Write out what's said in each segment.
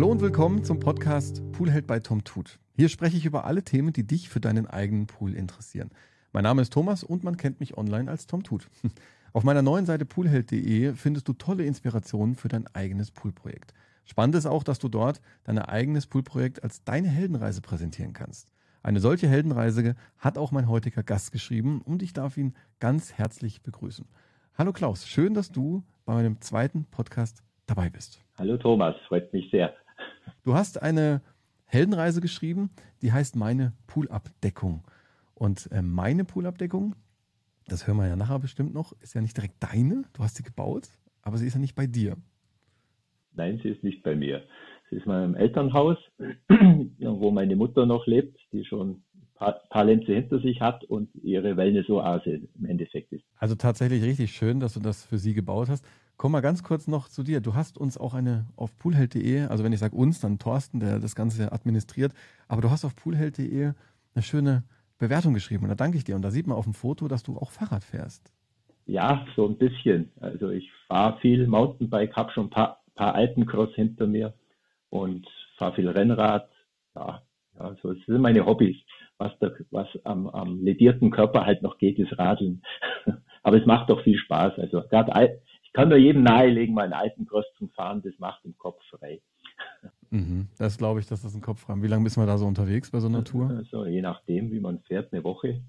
Hallo und willkommen zum Podcast Poolheld bei Tom Tut. Hier spreche ich über alle Themen, die dich für deinen eigenen Pool interessieren. Mein Name ist Thomas und man kennt mich online als Tom Tut. Auf meiner neuen Seite poolheld.de findest du tolle Inspirationen für dein eigenes Poolprojekt. Spannend ist auch, dass du dort dein eigenes Poolprojekt als deine Heldenreise präsentieren kannst. Eine solche Heldenreise hat auch mein heutiger Gast geschrieben und ich darf ihn ganz herzlich begrüßen. Hallo Klaus, schön, dass du bei meinem zweiten Podcast dabei bist. Hallo Thomas, freut mich sehr. Du hast eine Heldenreise geschrieben, die heißt Meine Poolabdeckung. Und äh, meine Poolabdeckung, das hören wir ja nachher bestimmt noch, ist ja nicht direkt deine, du hast sie gebaut, aber sie ist ja nicht bei dir. Nein, sie ist nicht bei mir. Sie ist in meinem Elternhaus, wo meine Mutter noch lebt, die schon ein paar, Lenze hinter sich hat und ihre Wellness-Oase im Endeffekt ist. Also tatsächlich richtig schön, dass du das für sie gebaut hast. Komm mal ganz kurz noch zu dir. Du hast uns auch eine auf poolheld.de, also wenn ich sage uns, dann Thorsten, der das Ganze administriert, aber du hast auf poolheld.de eine schöne Bewertung geschrieben und da danke ich dir. Und da sieht man auf dem Foto, dass du auch Fahrrad fährst. Ja, so ein bisschen. Also ich fahre viel Mountainbike, habe schon ein paar, paar Alpencross hinter mir und fahre viel Rennrad. Ja, ja, so das sind meine Hobbys. Was, da, was am, am ledierten Körper halt noch geht, ist Radeln. Aber es macht doch viel Spaß. Also gerade ich kann nur jedem nahelegen, mal einen Alpencross zum Fahren, das macht den Kopf frei. Mhm, das glaube ich, dass das ein Kopf frei. Wie lange bist du da so unterwegs bei so einer Tour? Also je nachdem, wie man fährt, eine Woche.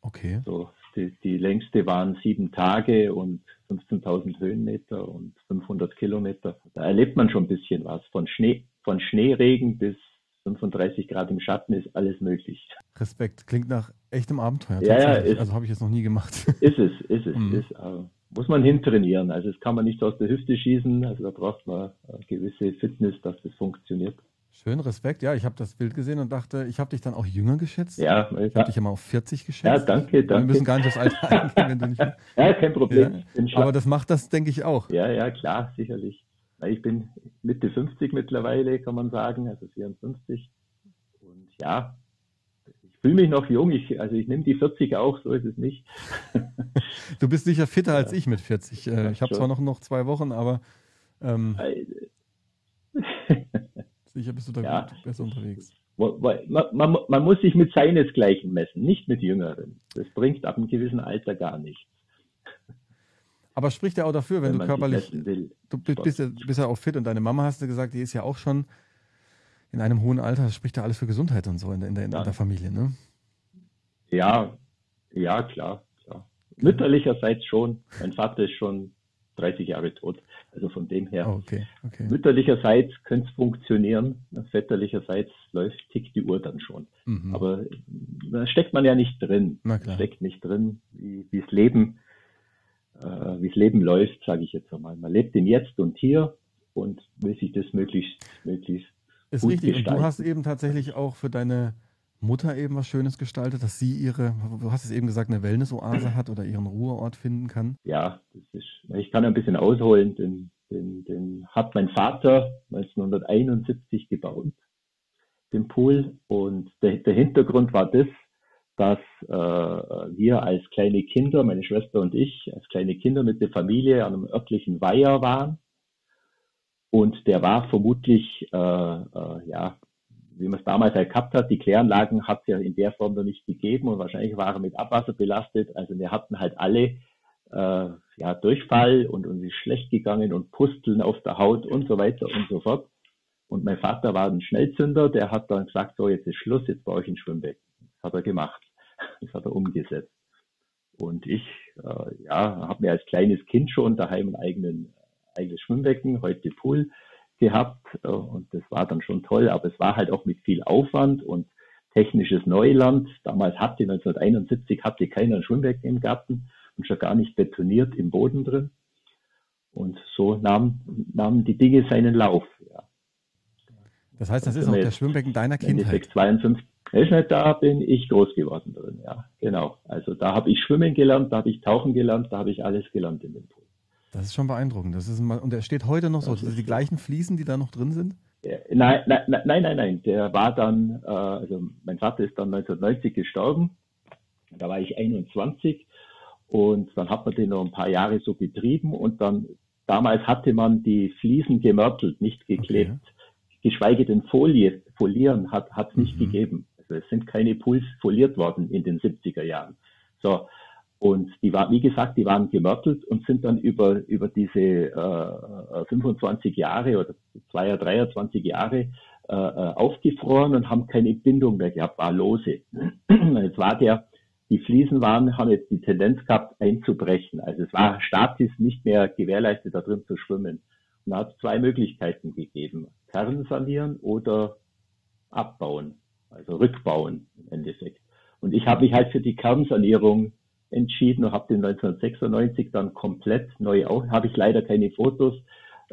Okay. So, die, die längste waren sieben Tage und 15.000 Höhenmeter und 500 Kilometer. Da erlebt man schon ein bisschen was. Von Schnee, von Schneeregen bis 35 Grad im Schatten ist alles möglich. Respekt. Klingt nach echtem Abenteuer. Ja, ja, ist, also habe ich jetzt noch nie gemacht. Ist es, ist es. Mhm. Ist, äh, muss man hintrainieren. Also das kann man nicht aus der Hüfte schießen. Also da braucht man eine gewisse Fitness, dass das funktioniert. Schön, Respekt. Ja, ich habe das Bild gesehen und dachte, ich habe dich dann auch jünger geschätzt. Ja, ich habe dich ja mal auf 40 geschätzt. Ja, danke, danke. Wir müssen gar nicht aufs Alter eingehen, wenn du nicht. ja, kein Problem. Ja, aber das macht das, denke ich, auch. Ja, ja, klar, sicherlich. Ich bin Mitte 50 mittlerweile, kann man sagen, also 54. Und ja, fühle mich noch jung. Ich, also ich nehme die 40 auch, so ist es nicht. du bist sicher fitter als ich mit 40. Äh, ich habe zwar noch, noch zwei Wochen, aber ähm, sicher bist du da ja. gut, besser unterwegs. Man, man, man, muss sich mit seinesgleichen messen, nicht mit Jüngeren. Das bringt ab einem gewissen Alter gar nichts. Aber spricht ja auch dafür, wenn, wenn du körperlich, du bist ja, bist ja auch fit und deine Mama hast du gesagt, die ist ja auch schon in einem hohen Alter, spricht ja alles für Gesundheit und so in der, in der, in ja. der Familie, ne? Ja, ja, klar, klar. Mütterlicherseits schon. Mein Vater ist schon 30 Jahre tot. Also von dem her. Oh, okay, okay. Mütterlicherseits könnte es funktionieren, väterlicherseits läuft, tickt die Uhr dann schon. Mhm. Aber da steckt man ja nicht drin. Na klar. Steckt nicht drin, wie, wie das Leben, äh, wie das Leben läuft, sage ich jetzt einmal. Man lebt im Jetzt und Hier und will sich das möglichst, möglichst. Ist richtig. Gestalten. Und du hast eben tatsächlich auch für deine Mutter eben was Schönes gestaltet, dass sie ihre, du hast es eben gesagt, eine Wellness-Oase hat oder ihren Ruheort finden kann? Ja, das ist, ich kann ein bisschen ausholen, den, den, den hat mein Vater 1971 gebaut, den Pool. Und der, der Hintergrund war das, dass äh, wir als kleine Kinder, meine Schwester und ich, als kleine Kinder mit der Familie an einem örtlichen Weiher waren. Und der war vermutlich äh, äh, ja wie man es damals halt gehabt hat, die Kläranlagen hat es ja in der Form noch nicht gegeben und wahrscheinlich waren mit Abwasser belastet. Also wir hatten halt alle äh, ja, Durchfall und uns ist schlecht gegangen und Pusteln auf der Haut und so weiter und so fort. Und mein Vater war ein Schnellzünder, der hat dann gesagt, so jetzt ist Schluss, jetzt baue ich ein Schwimmbecken. Das hat er gemacht. Das hat er umgesetzt. Und ich äh, ja, habe mir als kleines Kind schon daheim ein eigenen, eigenes Schwimmbecken, heute Pool gehabt äh, und das war dann schon toll, aber es war halt auch mit viel Aufwand und technisches Neuland. Damals hatte 1971 hatte keiner ein Schwimmbecken im Garten und schon gar nicht betoniert im Boden drin. Und so nahmen, nahmen die Dinge seinen Lauf. Ja. Das heißt, das ist auch das Schwimmbecken deiner Kindheit. 52, da bin ich groß geworden drin, ja, genau. Also da habe ich schwimmen gelernt, da habe ich tauchen gelernt, da habe ich alles gelernt in dem Pool. Das ist schon beeindruckend. Das ist mal, und er steht heute noch so. Das sind die gleichen Fliesen, die da noch drin sind? Nein, nein, nein, nein, nein. Der war dann, äh, also mein Vater ist dann 1990 gestorben. Da war ich 21 und dann hat man den noch ein paar Jahre so betrieben und dann damals hatte man die Fliesen gemörtelt, nicht geklebt. Okay. geschweige denn Folie, folieren hat es nicht mhm. gegeben. Also es sind keine Pools foliert worden in den 70er Jahren. So, und die war, wie gesagt, die waren gemörtelt und sind dann über, über diese äh, 25 Jahre oder 2, 23 Jahre äh, äh, aufgefroren und haben keine Bindung mehr gehabt, war lose. Jetzt war der, die Fliesen waren, haben jetzt die Tendenz gehabt, einzubrechen. Also es war statisch nicht mehr gewährleistet, da drin zu schwimmen. Und da hat es zwei Möglichkeiten gegeben. Kern sanieren oder abbauen, also rückbauen im Endeffekt. Und ich habe mich halt für die Kernsanierung entschieden und habe den 1996 dann komplett neu auf, habe ich leider keine Fotos,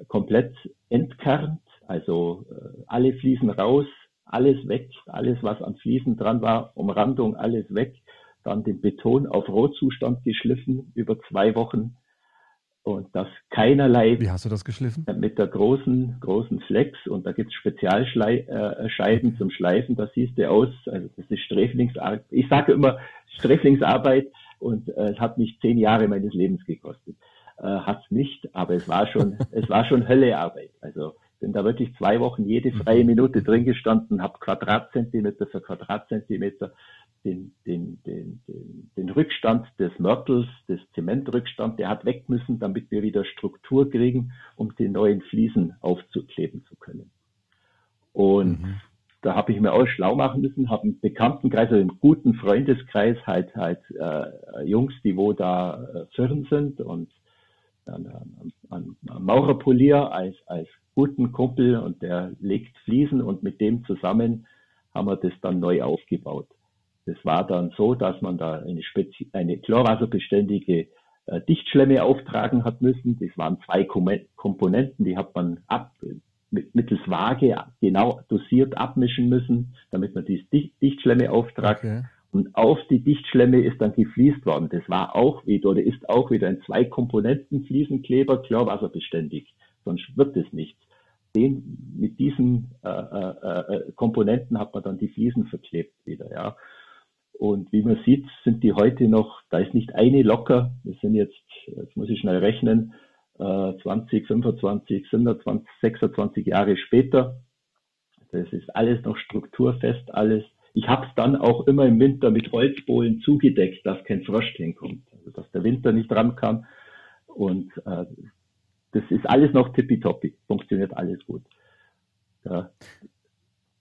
komplett entkernt, also äh, alle Fliesen raus, alles weg, alles was an Fliesen dran war, Umrandung, alles weg, dann den Beton auf Rohzustand geschliffen über zwei Wochen und das keinerlei. Wie hast du das geschliffen? Mit der großen, großen Flex und da gibt es Spezialscheiben äh, zum Schleifen, das siehst du aus, also das ist Sträflingsarbeit. Ich sage immer Sträflingsarbeit und äh, es hat mich zehn Jahre meines Lebens gekostet. Äh, hat es nicht, aber es war schon, es war schon Höllearbeit. Also bin da wirklich zwei Wochen jede freie Minute drin gestanden, habe Quadratzentimeter für Quadratzentimeter den, den, den, den, den Rückstand des Mörtels, des Zementrückstand, der hat weg müssen, damit wir wieder Struktur kriegen, um die neuen Fliesen aufzukleben zu können. Und mhm. Da habe ich mir auch schlau machen müssen, habe einen Bekanntenkreis, also einen guten Freundeskreis, halt halt äh, Jungs, die wo da äh, Firmen sind und an, an, an Maurerpolier als, als guten Kumpel und der legt Fliesen und mit dem zusammen haben wir das dann neu aufgebaut. Das war dann so, dass man da eine, Spezi eine chlorwasserbeständige äh, Dichtschlemme auftragen hat müssen. Das waren zwei Kom Komponenten, die hat man ab, mittels Waage genau dosiert abmischen müssen, damit man die Dichtschlemme auftragt. Okay. Und auf die Dichtschlemme ist dann gefliest worden. Das war auch wieder oder ist auch wieder ein zwei Komponenten Fliesenkleber chlorwasserbeständig. Sonst wird es nichts. Den, mit diesen äh, äh, äh, Komponenten hat man dann die Fliesen verklebt wieder. Ja. Und wie man sieht, sind die heute noch, da ist nicht eine locker. Wir sind jetzt, jetzt muss ich schnell rechnen, 20, 25, 27, 26 Jahre später. Das ist alles noch strukturfest, alles. Ich habe es dann auch immer im Winter mit Holzbohlen zugedeckt, dass kein Frosch hinkommt, also dass der Winter nicht dran kann. Und äh, das ist alles noch tippitoppi, funktioniert alles gut. Ja.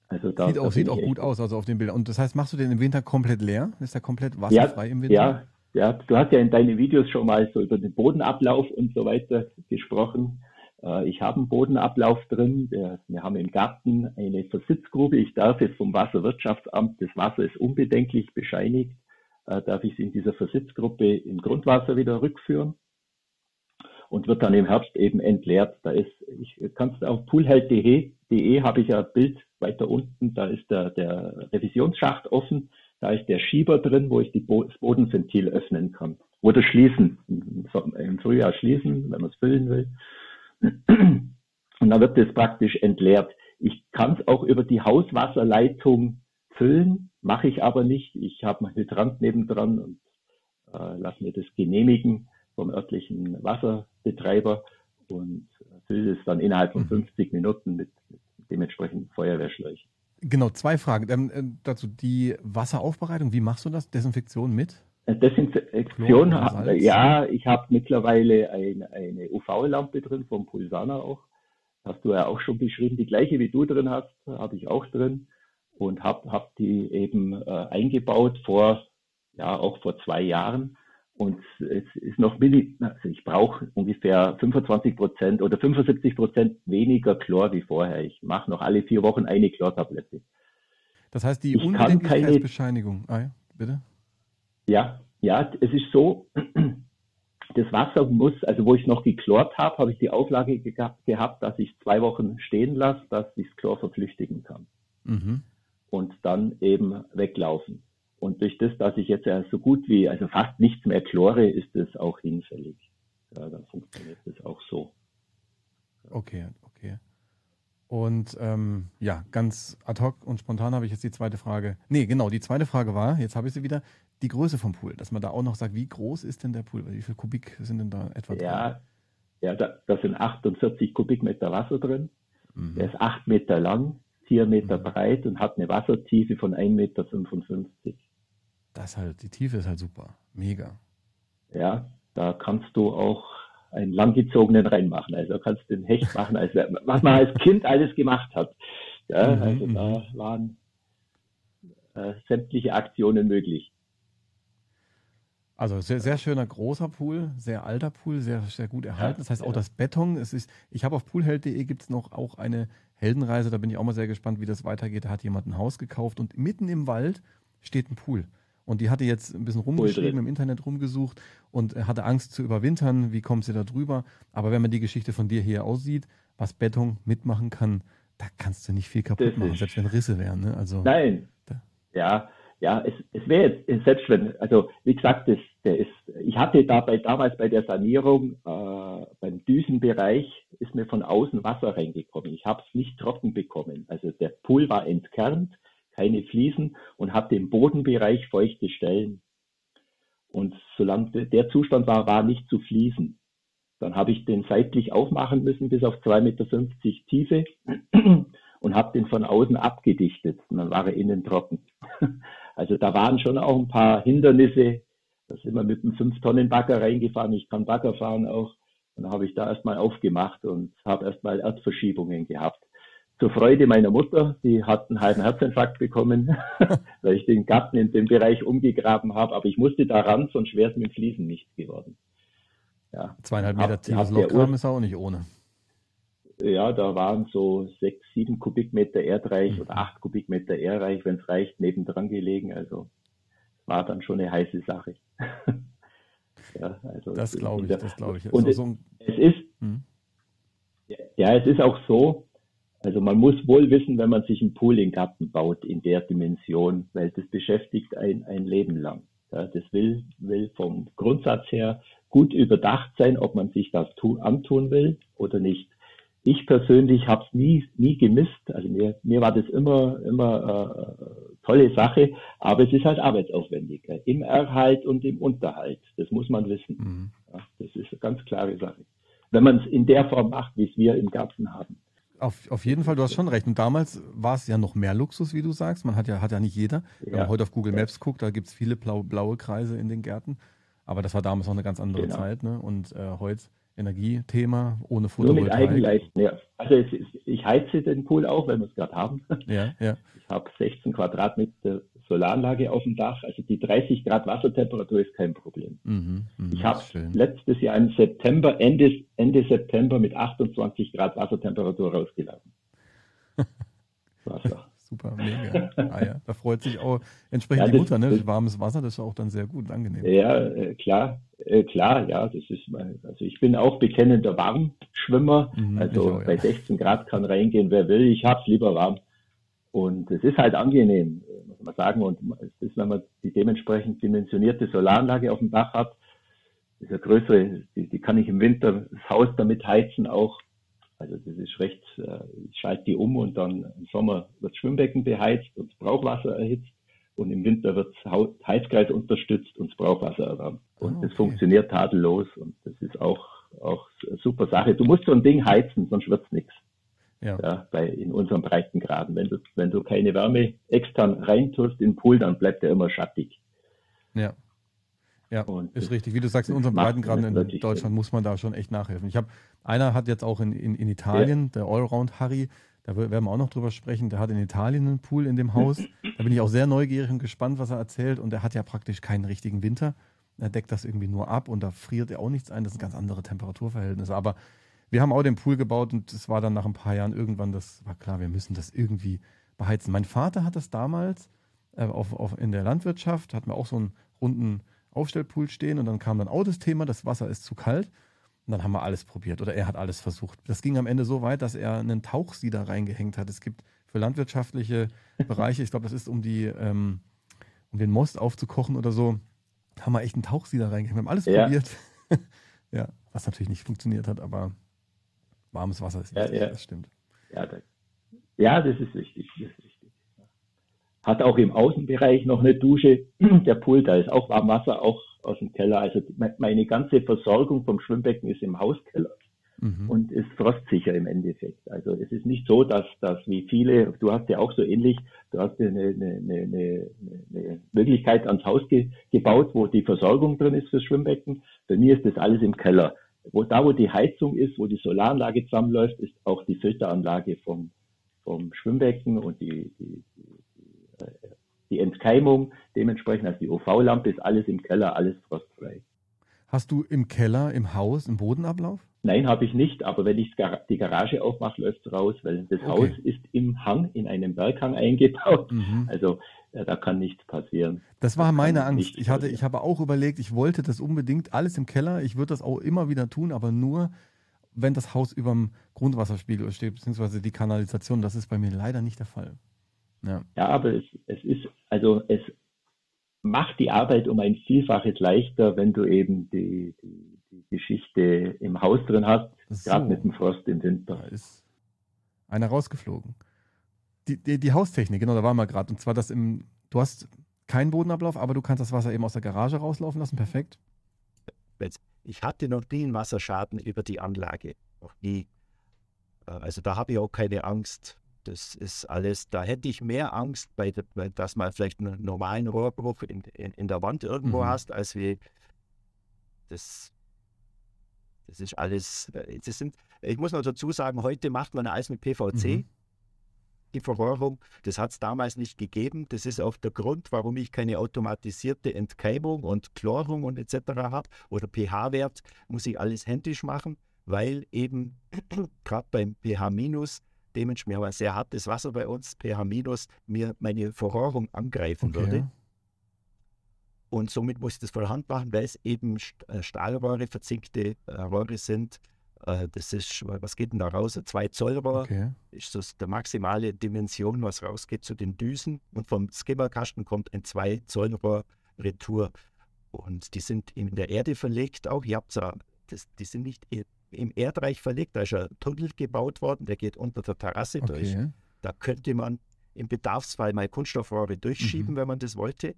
Also da, sieht auch, sieht auch gut aus, also auf den Bildern. Und das heißt, machst du den im Winter komplett leer? Ist er komplett wasserfrei ja, im Winter? Ja, ja, du hast ja in deinen Videos schon mal so über den Bodenablauf und so weiter gesprochen. Äh, ich habe einen Bodenablauf drin. Wir, haben im Garten eine Versitzgrube. Ich darf jetzt vom Wasserwirtschaftsamt, das Wasser ist unbedenklich bescheinigt, äh, darf ich es in dieser Versitzgruppe im Grundwasser wieder rückführen und wird dann im Herbst eben entleert. Da ist, ich kannst auf poolheld.de habe ich ja ein Bild weiter unten, da ist der, der Revisionsschacht offen, da ist der Schieber drin, wo ich die Bo das Bodenventil öffnen kann. Oder schließen, im Frühjahr schließen, wenn man es füllen will. Und dann wird das praktisch entleert. Ich kann es auch über die Hauswasserleitung füllen, mache ich aber nicht. Ich habe einen Hydrant nebendran und äh, lasse mir das genehmigen vom örtlichen Wasserbetreiber und fülle es dann innerhalb von 50 mhm. Minuten mit, mit dementsprechend Feuerwehrschläuchen. Genau, zwei Fragen ähm, äh, dazu. Die Wasseraufbereitung, wie machst du das? Desinfektion mit? Äh, Desinfektion, ja, ich habe mittlerweile eine, eine UV-Lampe drin vom Pulsana auch. Hast du ja auch schon beschrieben. Die gleiche wie du drin hast, habe ich auch drin und habe hab die eben äh, eingebaut vor, ja, auch vor zwei Jahren. Und es ist noch mini, also ich brauche ungefähr 25 Prozent oder 75 Prozent weniger Chlor wie vorher. Ich mache noch alle vier Wochen eine Chlortablette. Das heißt, die Unbedenklichkeitsbescheinigung, ah, ja, bitte? Ja, ja, es ist so, das Wasser muss, also wo ich noch geklort habe, habe ich die Auflage gehabt, dass ich zwei Wochen stehen lasse, dass ich das Chlor verflüchtigen kann. Mhm. Und dann eben weglaufen. Und durch das, dass ich jetzt so gut wie, also fast nichts mehr chlore, ist es auch hinfällig. Ja, dann funktioniert es auch so. Okay, okay. Und ähm, ja, ganz ad hoc und spontan habe ich jetzt die zweite Frage. Nee, genau, die zweite Frage war, jetzt habe ich sie wieder, die Größe vom Pool. Dass man da auch noch sagt, wie groß ist denn der Pool? Wie viel Kubik sind denn da etwa drin? Ja, ja da, da sind 48 Kubikmeter Wasser drin. Mhm. Der ist acht Meter lang, vier Meter mhm. breit und hat eine Wassertiefe von 1,55 Meter. Das halt, die Tiefe ist halt super. Mega. Ja, da kannst du auch einen langgezogenen reinmachen. Also kannst du den Hecht machen, als, was man als Kind alles gemacht hat. Ja, mhm, also da mhm. waren äh, sämtliche Aktionen möglich. Also sehr, sehr schöner großer Pool, sehr alter Pool, sehr, sehr gut erhalten. Das heißt auch das Beton. Es ist, ich habe auf poolheld.de gibt es noch auch eine Heldenreise, da bin ich auch mal sehr gespannt, wie das weitergeht. Da hat jemand ein Haus gekauft und mitten im Wald steht ein Pool. Und die hatte jetzt ein bisschen rumgeschrieben, im Internet rumgesucht und hatte Angst zu überwintern. Wie kommt sie da drüber? Aber wenn man die Geschichte von dir hier aussieht, was Beton mitmachen kann, da kannst du nicht viel kaputt machen, selbst wenn Risse wären. Ne? Also, Nein. Da. Ja, ja, es, es wäre jetzt, selbst wenn, also wie gesagt, das, der ist, ich hatte dabei damals bei der Sanierung äh, beim Düsenbereich ist mir von außen Wasser reingekommen. Ich habe es nicht trocken bekommen. Also der Pool war entkernt, keine Fliesen und hatte im Bodenbereich feuchte Stellen. Und solange der Zustand war, war nicht zu fließen. Dann habe ich den seitlich aufmachen müssen bis auf 2,50 Meter Tiefe und habe den von außen abgedichtet. Und dann war er innen trocken. Also da waren schon auch ein paar Hindernisse. Da sind wir mit einem 5-Tonnen-Bagger reingefahren. Ich kann Bagger fahren auch. Und dann habe ich da erstmal aufgemacht und habe erstmal Erdverschiebungen gehabt. Zur Freude meiner Mutter, die hat einen halben Herzinfarkt bekommen, weil ich den Garten in dem Bereich umgegraben habe. Aber ich musste da ran, sonst wäre es mit Fliesen nicht geworden. Ja. Zweieinhalb Meter tiefes Loch graben ist auch nicht ohne ja, da waren so sechs, sieben Kubikmeter Erdreich mhm. oder acht Kubikmeter Erdreich, wenn es reicht, nebendran gelegen. Also war dann schon eine heiße Sache. ja, also das glaube ich, das glaube ich. Und also so es, es, ist, mhm. ja, es ist auch so, also man muss wohl wissen, wenn man sich einen Pool in den Garten baut in der Dimension, weil das beschäftigt ein, ein Leben lang. Ja, das will, will vom Grundsatz her gut überdacht sein, ob man sich das tu, antun will oder nicht. Ich persönlich habe es nie, nie gemisst. Also mir, mir war das immer, immer äh, tolle Sache, aber es ist halt arbeitsaufwendig. Äh, Im Erhalt und im Unterhalt. Das muss man wissen. Mhm. Ja, das ist eine ganz klare Sache. Wenn man es in der Form macht, wie es wir im Garten haben. Auf, auf jeden Fall, du hast schon recht. Und damals war es ja noch mehr Luxus, wie du sagst. Man hat ja, hat ja nicht jeder. Wenn ja. man heute auf Google Maps guckt, da gibt es viele blaue, blaue Kreise in den Gärten. Aber das war damals noch eine ganz andere genau. Zeit. Ne? Und äh, heute Energiethema ohne Photovoltaik. Nur mit Eigenleistung, ja. Also ist, ich heize den Pool auch, weil wir es gerade haben. Ja, ja. Ich habe 16 Quadratmeter Solaranlage auf dem Dach. Also die 30 Grad Wassertemperatur ist kein Problem. Mhm, mh, ich habe letztes Jahr im September, Ende, Ende September mit 28 Grad Wassertemperatur rausgelassen. Wasser. Super, mega. Ah, ja. Da freut sich auch entsprechend ja, die Mutter, ne? Warmes Wasser, das ist auch dann sehr gut und angenehm. Ja, äh, klar, äh, klar, ja, das ist mein, also ich bin auch bekennender Warmschwimmer. Mhm, also auch, ja. bei 16 Grad kann reingehen, wer will. Ich hab's lieber warm. Und es ist halt angenehm, muss man sagen. Und es ist, wenn man die dementsprechend dimensionierte Solaranlage auf dem Dach hat, ist eine größere, die, die kann ich im Winter das Haus damit heizen auch. Also das ist recht, äh, ich schalte die um und dann im Sommer wird das Schwimmbecken beheizt und das Brauchwasser erhitzt und im Winter wird das Heizkreis unterstützt und das Brauchwasser erwärmt. Und oh, okay. das funktioniert tadellos und das ist auch, auch eine super Sache. Du musst so ein Ding heizen, sonst wird's nichts. Ja. ja, bei, in unserem Breitengraden. Wenn du, wenn du keine Wärme extern reintust in den Pool, dann bleibt er immer schattig. Ja. Ja, und ist richtig. Wie du sagst, in unserem Breitengraden in Deutschland muss man da schon echt nachhelfen. Ich habe, einer hat jetzt auch in, in, in Italien, ja. der Allround Harry, da werden wir auch noch drüber sprechen, der hat in Italien einen Pool in dem Haus. Da bin ich auch sehr neugierig und gespannt, was er erzählt. Und er hat ja praktisch keinen richtigen Winter. Er deckt das irgendwie nur ab und da friert er auch nichts ein. Das sind ganz andere Temperaturverhältnisse. Aber wir haben auch den Pool gebaut und es war dann nach ein paar Jahren irgendwann, das war klar, wir müssen das irgendwie beheizen. Mein Vater hat das damals äh, auf, auf, in der Landwirtschaft, hatten wir auch so einen runden Aufstellpool stehen und dann kam dann auch das Thema, das Wasser ist zu kalt. Und dann haben wir alles probiert oder er hat alles versucht. Das ging am Ende so weit, dass er einen Tauchsieder reingehängt hat. Es gibt für landwirtschaftliche Bereiche, ich glaube, das ist um die, ähm, um den Most aufzukochen oder so, haben wir echt einen Tauchsieder reingehängt. Wir haben alles ja. probiert. ja, was natürlich nicht funktioniert hat, aber warmes Wasser ist wichtig, ja, ja. das stimmt. Ja, das, ja, das ist wichtig. Das ist wichtig. Hat auch im Außenbereich noch eine Dusche. Der Pool, da ist auch Warmwasser, auch aus dem Keller. Also meine ganze Versorgung vom Schwimmbecken ist im Hauskeller. mhm. und ist frostsicher im Endeffekt. Also es ist nicht so, dass, dass wie viele, du hast ja auch so ähnlich, du hast eine, eine, eine, eine Möglichkeit ans Haus ge, gebaut, wo die Versorgung drin ist fürs Schwimmbecken. Bei mir ist das alles im Keller. Wo, da, wo die Heizung ist, wo die Solaranlage zusammenläuft, ist auch die Filteranlage vom, vom Schwimmbecken und die, die, die, äh, die Entkeimung dementsprechend, also die UV-Lampe ist alles im Keller, alles frostfrei. Hast du im Keller, im Haus, im Bodenablauf? Nein, habe ich nicht, aber wenn ich die Garage aufmache, läuft es raus, weil das okay. Haus ist im Hang, in einem Berghang eingebaut. Mhm. Also da kann nichts passieren. Das war das meine Angst. Ich hatte, ich habe auch überlegt, ich wollte das unbedingt alles im Keller. Ich würde das auch immer wieder tun, aber nur, wenn das Haus über dem Grundwasserspiegel steht, beziehungsweise die Kanalisation. Das ist bei mir leider nicht der Fall. Ja, ja aber es, es ist, also es macht die Arbeit um ein Vielfaches leichter, wenn du eben die, die, die Geschichte im Haus drin hast, so. gerade mit dem Frost im Winter. Da ist einer rausgeflogen. Die, die, die Haustechnik, genau, da waren wir gerade. Und zwar das im, du hast keinen Bodenablauf, aber du kannst das Wasser eben aus der Garage rauslaufen lassen, perfekt. Ich hatte noch nie einen Wasserschaden über die Anlage. Noch nie. Äh, also da habe ich auch keine Angst. Das ist alles, da hätte ich mehr Angst, bei, bei dass man vielleicht einen normalen Rohrbruch in, in, in der Wand irgendwo mhm. hast, als wie das. Das ist alles, äh, das sind, ich muss noch dazu sagen, heute macht man alles mit PVC. Mhm. Die Verrohrung, das hat es damals nicht gegeben. Das ist auch der Grund, warum ich keine automatisierte Entkeimung und Chlorung und etc. habe. Oder pH-Wert muss ich alles händisch machen, weil eben gerade beim pH- dementsprechend, wir haben ein sehr hartes Wasser bei uns, pH mir meine Verrohrung angreifen okay. würde. Und somit muss ich das von Hand machen, weil es eben äh, Stahlrohre, verzinkte äh, Rohre sind. Äh, das ist, was geht denn da raus? Ein 2 Zoll Rohr okay. ist das der maximale Dimension, was rausgeht zu den Düsen. Und vom Skimmerkasten kommt ein 2 Zoll Rohr Retour. Und die sind in der Erde verlegt auch. Ihr habt das, die sind nicht im Erdreich verlegt. Da ist ein Tunnel gebaut worden, der geht unter der Terrasse okay. durch. Da könnte man im Bedarfsfall mal Kunststoffrohre durchschieben, mhm. wenn man das wollte.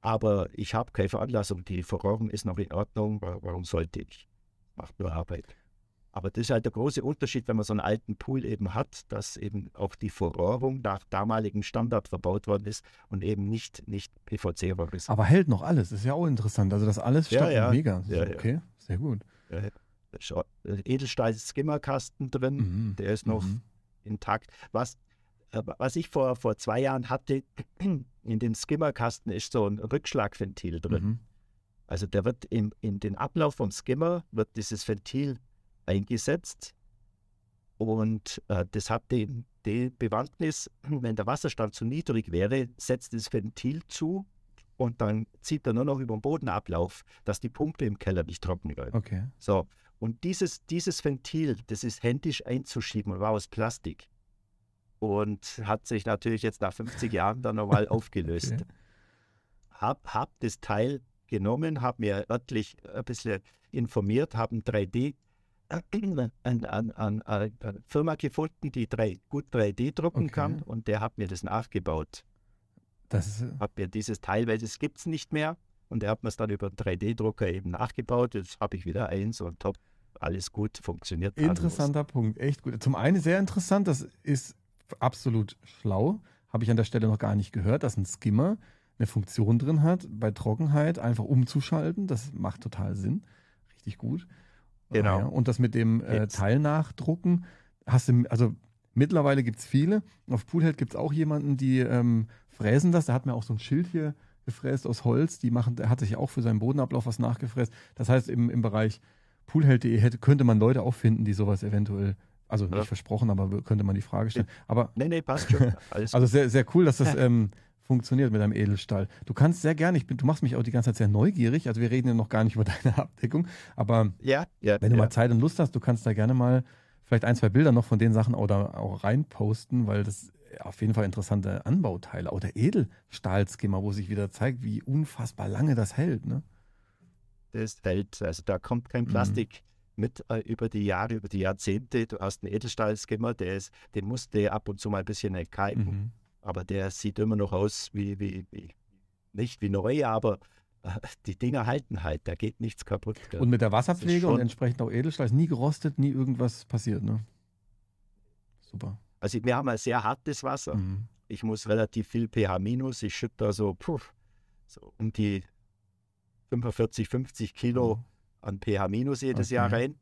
Aber ich habe keine Veranlassung. Die Verrohrung ist noch in Ordnung. Warum sollte ich? Macht nur Arbeit. Aber das ist halt der große Unterschied, wenn man so einen alten Pool eben hat, dass eben auch die Verrohrung nach damaligem Standard verbaut worden ist und eben nicht, nicht PVC-Rohr ist. Aber hält noch alles, ist ja auch interessant. Also das alles ja, ja. mega. Ja, okay, sehr gut. Ja, Edelstahl-Skimmerkasten drin, mhm. der ist noch mhm. intakt. Was, äh, was ich vor, vor zwei Jahren hatte, in dem Skimmerkasten ist so ein Rückschlagventil drin. Mhm. Also der wird in, in den Ablauf vom Skimmer, wird dieses Ventil eingesetzt und äh, das hat die, die Bewandtnis, wenn der Wasserstand zu niedrig wäre, setzt das Ventil zu und dann zieht er nur noch über den Bodenablauf, dass die Pumpe im Keller nicht trocken wird. Okay. So, und dieses, dieses Ventil, das ist händisch einzuschieben und war aus Plastik. Und hat sich natürlich jetzt nach 50 Jahren dann nochmal aufgelöst. Okay. Hab, hab das Teil genommen, habe mir örtlich ein bisschen informiert, habe ein 3D eine, eine, eine, Firma gefunden, die drei, gut 3D drucken okay. kann und der hat mir das nachgebaut. Das äh hat mir dieses Teil, weil das gibt es nicht mehr. Und er hat mir es dann über einen 3D-Drucker eben nachgebaut. Jetzt habe ich wieder eins und top, alles gut, funktioniert. Interessanter alles. Punkt, echt gut. Zum einen sehr interessant, das ist absolut schlau. Habe ich an der Stelle noch gar nicht gehört, dass ein Skimmer eine Funktion drin hat, bei Trockenheit einfach umzuschalten. Das macht total Sinn. Richtig gut. Genau. Ah, ja. Und das mit dem äh, Teilnachdrucken, hast du, also mittlerweile gibt es viele. Auf Poolhead gibt es auch jemanden, die ähm, fräsen das. Der hat mir auch so ein Schild hier gefräst aus Holz. Die machen, der hat sich auch für seinen Bodenablauf was nachgefräst. Das heißt, im, im Bereich poolheld.de hätte, könnte man Leute auch finden, die sowas eventuell, also nicht ja. versprochen, aber könnte man die Frage stellen. Aber, nee, nee, passt schon. Alles also sehr, sehr cool, dass das ähm, funktioniert mit einem Edelstahl. Du kannst sehr gerne, ich bin, du machst mich auch die ganze Zeit sehr neugierig, also wir reden ja noch gar nicht über deine Abdeckung, aber ja, ja, wenn du ja. mal Zeit und Lust hast, du kannst da gerne mal vielleicht ein, zwei Bilder noch von den Sachen auch, da, auch reinposten, weil das auf jeden Fall interessante Anbauteile. Oder Edelstahlskimmer, wo sich wieder zeigt, wie unfassbar lange das hält. Ne? Das hält, also da kommt kein mhm. Plastik mhm. mit äh, über die Jahre, über die Jahrzehnte. Du hast einen Edelstahlskimmer, der ist, den musste ab und zu mal ein bisschen erkalten. Mhm. Aber der sieht immer noch aus wie, wie, wie nicht wie neu, aber die Dinger halten halt, da geht nichts kaputt. Gell? Und mit der Wasserpflege und entsprechend auch Edelstahl ist nie gerostet, nie irgendwas passiert, ne? Super. Also wir haben ein sehr hartes Wasser. Mhm. Ich muss relativ viel pH minus. Ich schütte da so, puh, so um die 45, 50 Kilo mhm. an pH minus jedes okay. Jahr rein.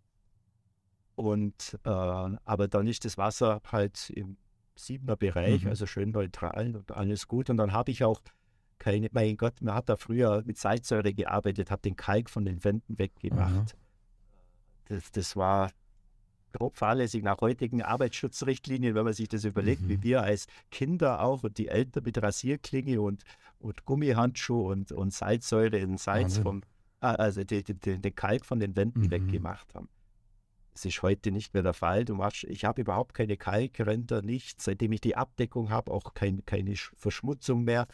Und äh, aber dann ist das Wasser halt im siebener Bereich, mhm. also schön neutral und alles gut. Und dann habe ich auch keine, mein Gott, man hat da früher mit Salzsäure gearbeitet, hat den Kalk von den Wänden weggemacht. Das, das war grob fahrlässig nach heutigen Arbeitsschutzrichtlinien, wenn man sich das überlegt, mhm. wie wir als Kinder auch und die Eltern mit Rasierklinge und, und Gummihandschuh und, und Salzsäure in Salz vom, ah, also den, den, den Kalk von den Wänden mhm. weggemacht haben. Das ist heute nicht mehr der Fall. Du machst, ich habe überhaupt keine Kalkränder, nichts. Seitdem ich die Abdeckung habe, auch kein, keine Verschmutzung mehr.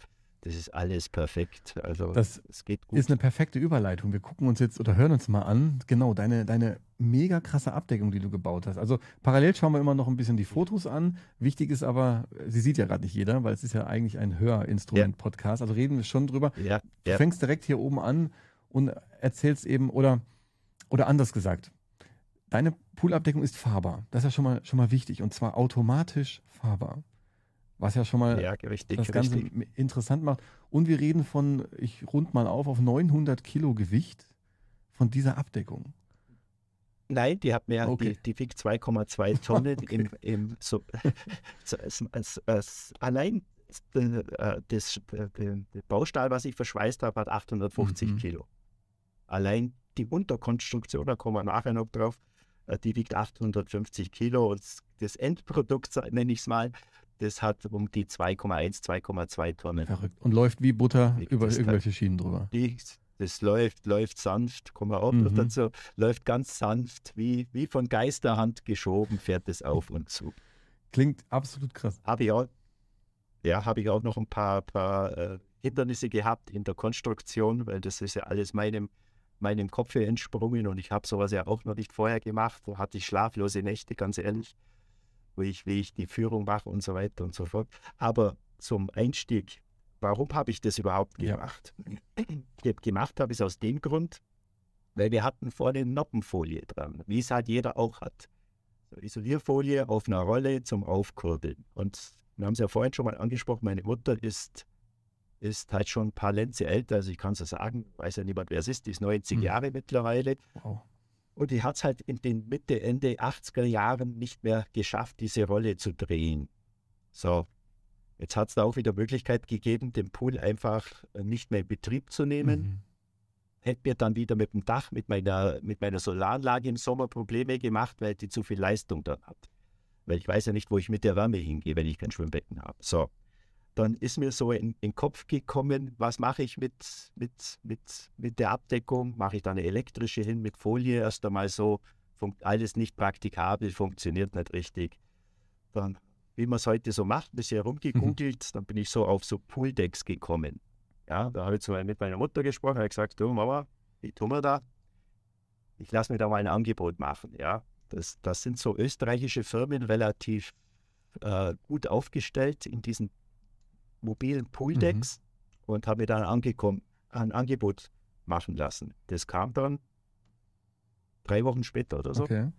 Das ist alles perfekt. Also das es geht gut. ist eine perfekte Überleitung. Wir gucken uns jetzt oder hören uns mal an, genau, deine, deine mega krasse Abdeckung, die du gebaut hast. Also parallel schauen wir immer noch ein bisschen die Fotos an. Wichtig ist aber, sie sieht ja gerade nicht jeder, weil es ist ja eigentlich ein Hörinstrument-Podcast. Also reden wir schon drüber. Ja, du fängst direkt hier oben an und erzählst eben, oder, oder anders gesagt, deine Poolabdeckung ist fahrbar. Das ist ja schon mal, schon mal wichtig und zwar automatisch fahrbar. Was ja schon mal ja, richtig, das Ganze richtig. interessant macht. Und wir reden von, ich rund mal auf, auf 900 Kilo Gewicht von dieser Abdeckung. Nein, die hat mehr, okay. die, die wiegt 2,2 Tonnen okay. im, im so, als, als, als, allein äh, das, das, Baustahl, was ich verschweißt habe, hat 850 mhm. Kilo. Allein die Unterkonstruktion, da kommen wir nachher noch drauf, äh, die wiegt 850 Kilo und das Endprodukt, nenne ich es mal, das hat um die 2,1, 2,2 Tonnen. Verrückt. Und läuft wie Butter über irgendwelche Schienen drüber. Die, das läuft, läuft sanft, kommen wir auch mhm. dazu, läuft ganz sanft, wie, wie von Geisterhand geschoben, fährt es auf und zu. Klingt absolut krass. Habe ich auch, ja, habe ich auch noch ein paar, paar äh, Hindernisse gehabt in der Konstruktion, weil das ist ja alles meinem, meinem Kopf entsprungen und ich habe sowas ja auch noch nicht vorher gemacht. Da hatte ich schlaflose Nächte, ganz ehrlich wie ich, wie ich die Führung mache und so weiter und so fort. Aber zum Einstieg, warum habe ich das überhaupt gemacht? Ja. gemacht habe ich es aus dem Grund, weil wir hatten vorne Noppenfolie dran, wie es halt jeder auch hat. So Isolierfolie auf einer Rolle zum Aufkurbeln. Und wir haben es ja vorhin schon mal angesprochen, meine Mutter ist, ist halt schon ein paar Lenze älter, also ich kann es ja sagen, weiß ja niemand, wer es ist, die ist 90 hm. Jahre mittlerweile. Wow. Und die hat es halt in den Mitte, Ende 80er Jahren nicht mehr geschafft, diese Rolle zu drehen. So, jetzt hat es da auch wieder Möglichkeit gegeben, den Pool einfach nicht mehr in Betrieb zu nehmen. Mhm. Hätte mir dann wieder mit dem Dach, mit meiner, mit meiner Solaranlage im Sommer Probleme gemacht, weil die zu viel Leistung dann hat. Weil ich weiß ja nicht, wo ich mit der Wärme hingehe, wenn ich kein Schwimmbecken habe. So, dann ist mir so in, in den Kopf gekommen, was mache ich mit, mit, mit, mit der Abdeckung? Mache ich da eine elektrische hin mit Folie? Erst einmal so, alles nicht praktikabel, funktioniert nicht richtig. Dann, wie man es heute so macht, ein bisschen rumgegoogelt, mhm. dann bin ich so auf so Pooldecks gekommen. Ja, da habe ich so mit meiner Mutter gesprochen, habe gesagt, du Mama, wie tun wir da? Ich lasse mir da mal ein Angebot machen. Ja, das, das sind so österreichische Firmen relativ äh, gut aufgestellt in diesen mobilen Pooldecks mhm. und habe mir dann angekommen, ein Angebot machen lassen. Das kam dann drei Wochen später oder so. Okay.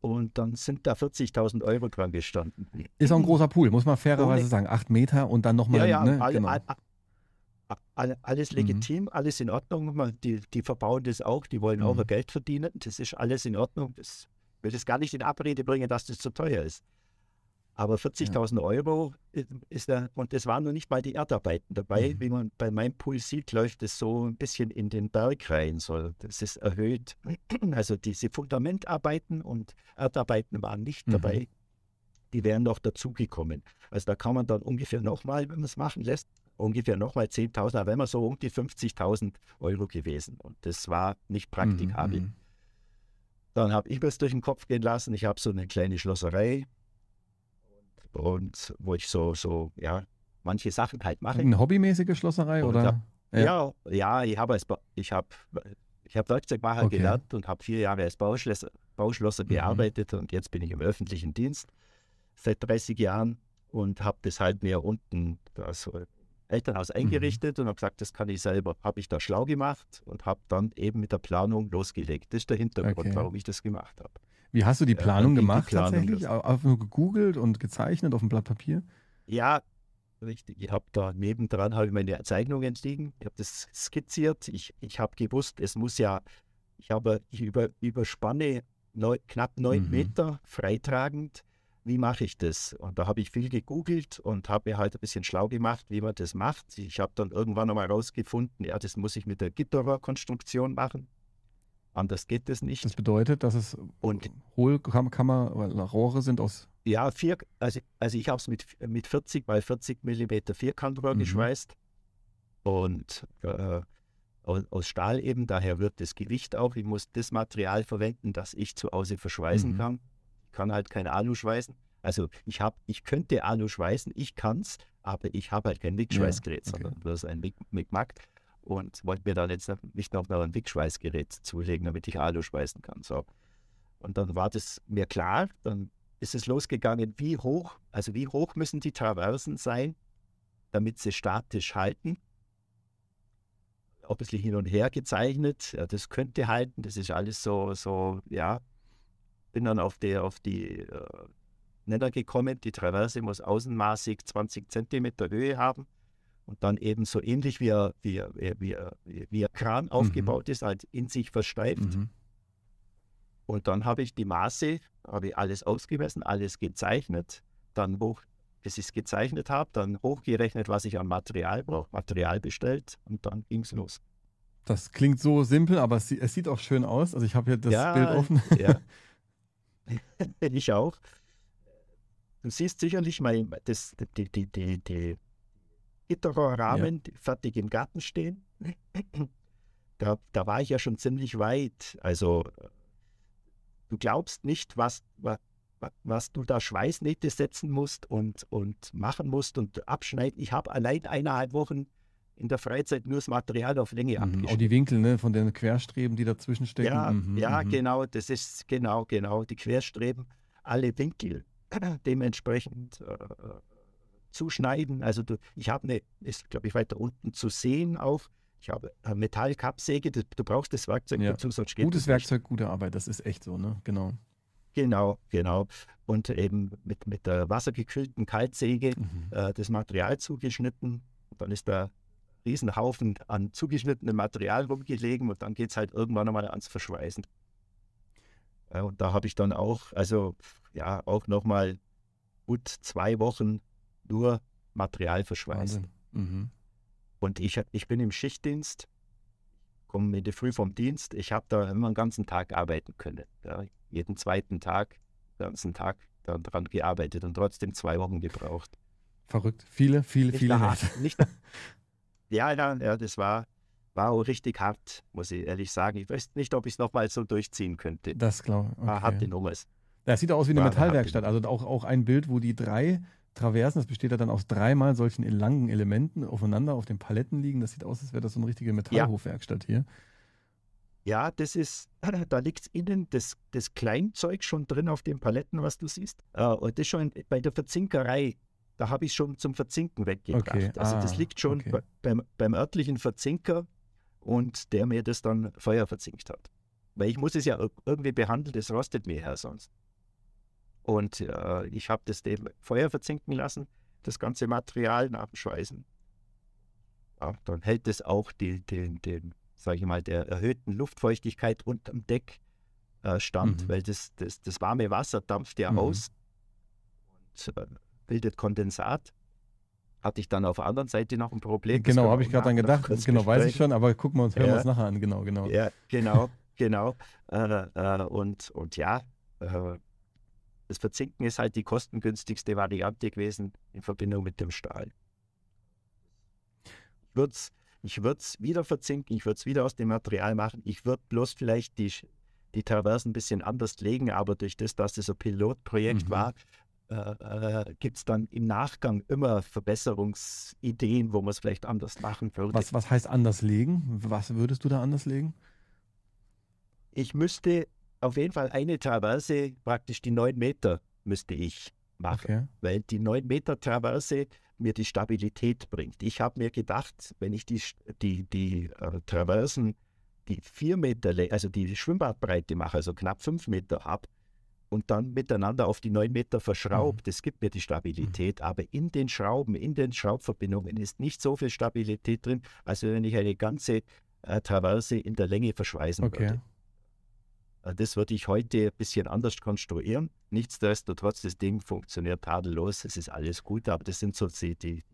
Und dann sind da 40.000 Euro dran gestanden. Ist auch ein großer Pool, muss man fairerweise sagen. Acht Meter und dann nochmal. Ja, ja, ne? all, genau. all, all, alles mhm. legitim, mhm. alles in Ordnung. Die, die verbauen das auch, die wollen mhm. auch Geld verdienen. Das ist alles in Ordnung. Das will das gar nicht in Abrede bringen, dass das zu teuer ist. Aber 40.000 ja. Euro ist da, und es waren noch nicht mal die Erdarbeiten dabei. Mhm. Wie man bei meinem Pool sieht, läuft es so ein bisschen in den Berg rein. So, das ist erhöht. Also diese Fundamentarbeiten und Erdarbeiten waren nicht mhm. dabei. Die wären noch dazugekommen. Also da kann man dann ungefähr nochmal, wenn man es machen lässt, ungefähr nochmal 10.000, da wären wir so um die 50.000 Euro gewesen. Und das war nicht praktikabel. Mhm. Dann habe ich mir es durch den Kopf gehen lassen. Ich habe so eine kleine Schlosserei und wo ich so, so, ja, manche Sachen halt mache. Eine hobbymäßige Schlosserei oder? Hab, ja. ja, ja, ich habe ich habe ich habe Werkzeugmacher okay. gelernt und habe vier Jahre als Bauschlosser, Bauschlosser mhm. gearbeitet und jetzt bin ich im öffentlichen Dienst seit 30 Jahren und habe das halt mehr unten, also Elternhaus Mhm. eingerichtet und habe gesagt, das kann ich selber. Habe ich da schlau gemacht und habe dann eben mit der Planung losgelegt. Das ist der Hintergrund, Okay. warum ich das gemacht habe. Wie hast du die Ja, Planung die- die gemacht Planung tatsächlich? Einfach nur gegoogelt und gezeichnet auf dem Blatt Papier? Ja, richtig. Ich habe da nebendran habe ich meine Zeichnungen liegen. Ich habe das skizziert. Ich, ich habe gewusst, es muss ja, ich habe, ich über, überspanne neu, knapp neun Mhm. Meter freitragend. Wie mache ich das? Und da habe ich viel gegoogelt und habe mir halt ein bisschen schlau gemacht, wie man das macht. Ich habe dann irgendwann einmal rausgefunden, ja, das muss ich mit der Gitterrohrkonstruktion machen. Anders geht das nicht. Das bedeutet, dass es Und- Hohlkammer Rohre sind aus. Ja, vier, also, also ich habe es mit, mit 40 bei 40 mm Vierkantrohr Mhm. geschweißt und äh, aus, Stahl eben, daher wird das Gewicht auch. Ich muss das Material verwenden, das ich zu Hause verschweißen Mhm. kann. Ich kann halt kein Alu schweißen. Also ich habe, ich könnte Alu schweißen, ich kann es, aber ich habe halt kein Wickschweißgerät, okay. sondern bloß ein Wickmack und wollte mir dann jetzt nicht noch ein Wickschweißgerät zulegen, damit ich Alu schweißen kann. So. Und dann war das mir klar, dann ist es losgegangen, wie hoch, also wie hoch müssen die Traversen sein, damit sie statisch halten. Ein bisschen hin und her gezeichnet, ja, das könnte halten, das ist alles so, so, ja. Bin dann auf die, auf die äh, Nenner gekommen, die Traverse muss außenmaßig 20 Zentimeter Höhe haben und dann eben so ähnlich wie, er- wie, er- wie, er- wie, ein Kran aufgebaut ist, halt in sich versteift. Mhm. Und dann habe ich die Maße, habe ich alles ausgemessen, alles gezeichnet, dann hoch, bis ich es gezeichnet habe, dann hochgerechnet, was ich an Material brauche, Material bestellt und dann ging es los. Das klingt so simpel, aber es, es sieht auch schön aus. Also ich habe hier das Ja, Bild offen. Ja. ich auch. Du siehst sicherlich mein, das, die, die, die, die Gitterrohrrahmen, die fertig im Garten stehen. Da, da war ich ja schon ziemlich weit. Also du glaubst nicht, was, was, was du da Schweißnähte setzen musst und, und machen musst und abschneiden. Ich habe allein eineinhalb Wochen in der Freizeit nur das Material auf Länge Mhm. abgeschnitten. Auch die Winkel ne, von den Querstreben, die dazwischen stecken. Ja, Mhm, ja, mhm. genau, das ist genau, genau. Die Querstreben, alle Winkel dementsprechend äh, äh, zuschneiden. Also du, ich habe eine, ist glaube ich weiter unten zu sehen auch. Ich habe eine Metallkappsäge, du, du brauchst das Werkzeug Ja. dazu, sonst geht Gutes. Werkzeug, gute Arbeit. Das ist echt so, ne? Genau. Genau, genau. Und eben mit, mit der wassergekühlten Kaltsäge Mhm. äh, das Material zugeschnitten. Dann ist da Riesenhaufen an zugeschnittenem Material rumgelegen und dann geht es halt irgendwann einmal ans Verschweißen. Ja, und da habe ich dann auch, also ja, auch nochmal gut zwei Wochen nur Material verschweißen. Mhm. Und ich, ich bin im Schichtdienst, komme in der Früh vom Dienst. Ich habe da immer den ganzen Tag arbeiten können. Ja, jeden zweiten Tag, den ganzen Tag dann dran gearbeitet und trotzdem zwei Wochen gebraucht. Verrückt. Viele, viele, Nicht viele. hart, nicht, ja, ja, ja, das war, war auch richtig hart, muss ich ehrlich sagen. Ich weiß nicht, ob ich es nochmal so durchziehen könnte. Das glaube ich. War harte Okay. Nummer. Das sieht aus wie eine War eine Metallwerkstatt. Also auch, auch ein Bild, wo die drei Traversen, das besteht ja dann aus dreimal solchen langen Elementen aufeinander auf den Paletten liegen. Das sieht aus, als wäre das so eine richtige Metallhofwerkstatt hier. Ja, das ist, da liegt innen das, das Kleinzeug schon drin auf den Paletten, was du siehst. Äh, und das schon bei der Verzinkerei, da habe ich schon zum Verzinken weggebracht. Okay, Also das ah, liegt schon okay. bei, beim, beim örtlichen Verzinker und der mir das dann Feuer verzinkt hat. Weil ich muss es ja ir- irgendwie behandeln, das rostet mir ja sonst. Und äh, ich habe das dem Feuer verzinken lassen, das ganze Material nach dem Schweißen. Ja, dann hält es auch die, den, den, sage ich mal, der erhöhten Luftfeuchtigkeit unterm Deck äh, stand, Mhm. weil das, das, das warme Wasser dampft ja Mhm. aus und äh, bildet Kondensat. Hatte ich dann auf der anderen Seite noch ein Problem. Das Genau, habe wir ich gerade noch gedacht. Genau, weiß ich besprechen. schon, aber gucken wir uns, hören wir Ja. uns nachher an. Genau, genau. Ja, genau, genau. Äh, äh, und, und ja, äh, das Verzinken ist halt die kostengünstigste Variante gewesen in Verbindung mit dem Stahl. Ich würde es ich würd's wieder verzinken, ich würde es wieder aus dem Material machen. Ich würde bloß vielleicht die, die Traversen ein bisschen anders legen, aber durch das, dass es ein Pilotprojekt Mhm. war, äh, äh, gibt es dann im Nachgang immer Verbesserungsideen, wo man es vielleicht anders machen würde. Was, was heißt anders legen? Was würdest du da anders legen? Ich müsste auf jeden Fall eine Traverse, praktisch die 9 Meter, müsste ich machen. Okay. Weil die 9 Meter Traverse mir die Stabilität bringt. Ich habe mir gedacht, wenn ich die, die, die äh, Traversen, die vier Meter, also die Schwimmbadbreite mache, also knapp fünf Meter habe, und dann miteinander auf die neun Meter verschraubt, mhm. das gibt mir die Stabilität. Mhm. Aber in den Schrauben, in den Schraubverbindungen ist nicht so viel Stabilität drin, als wenn ich eine ganze äh, Traverse in der Länge verschweißen okay. würde. Äh, das würde ich heute ein bisschen anders konstruieren. Nichtsdestotrotz, das Ding funktioniert tadellos, es ist alles gut, aber das sind so die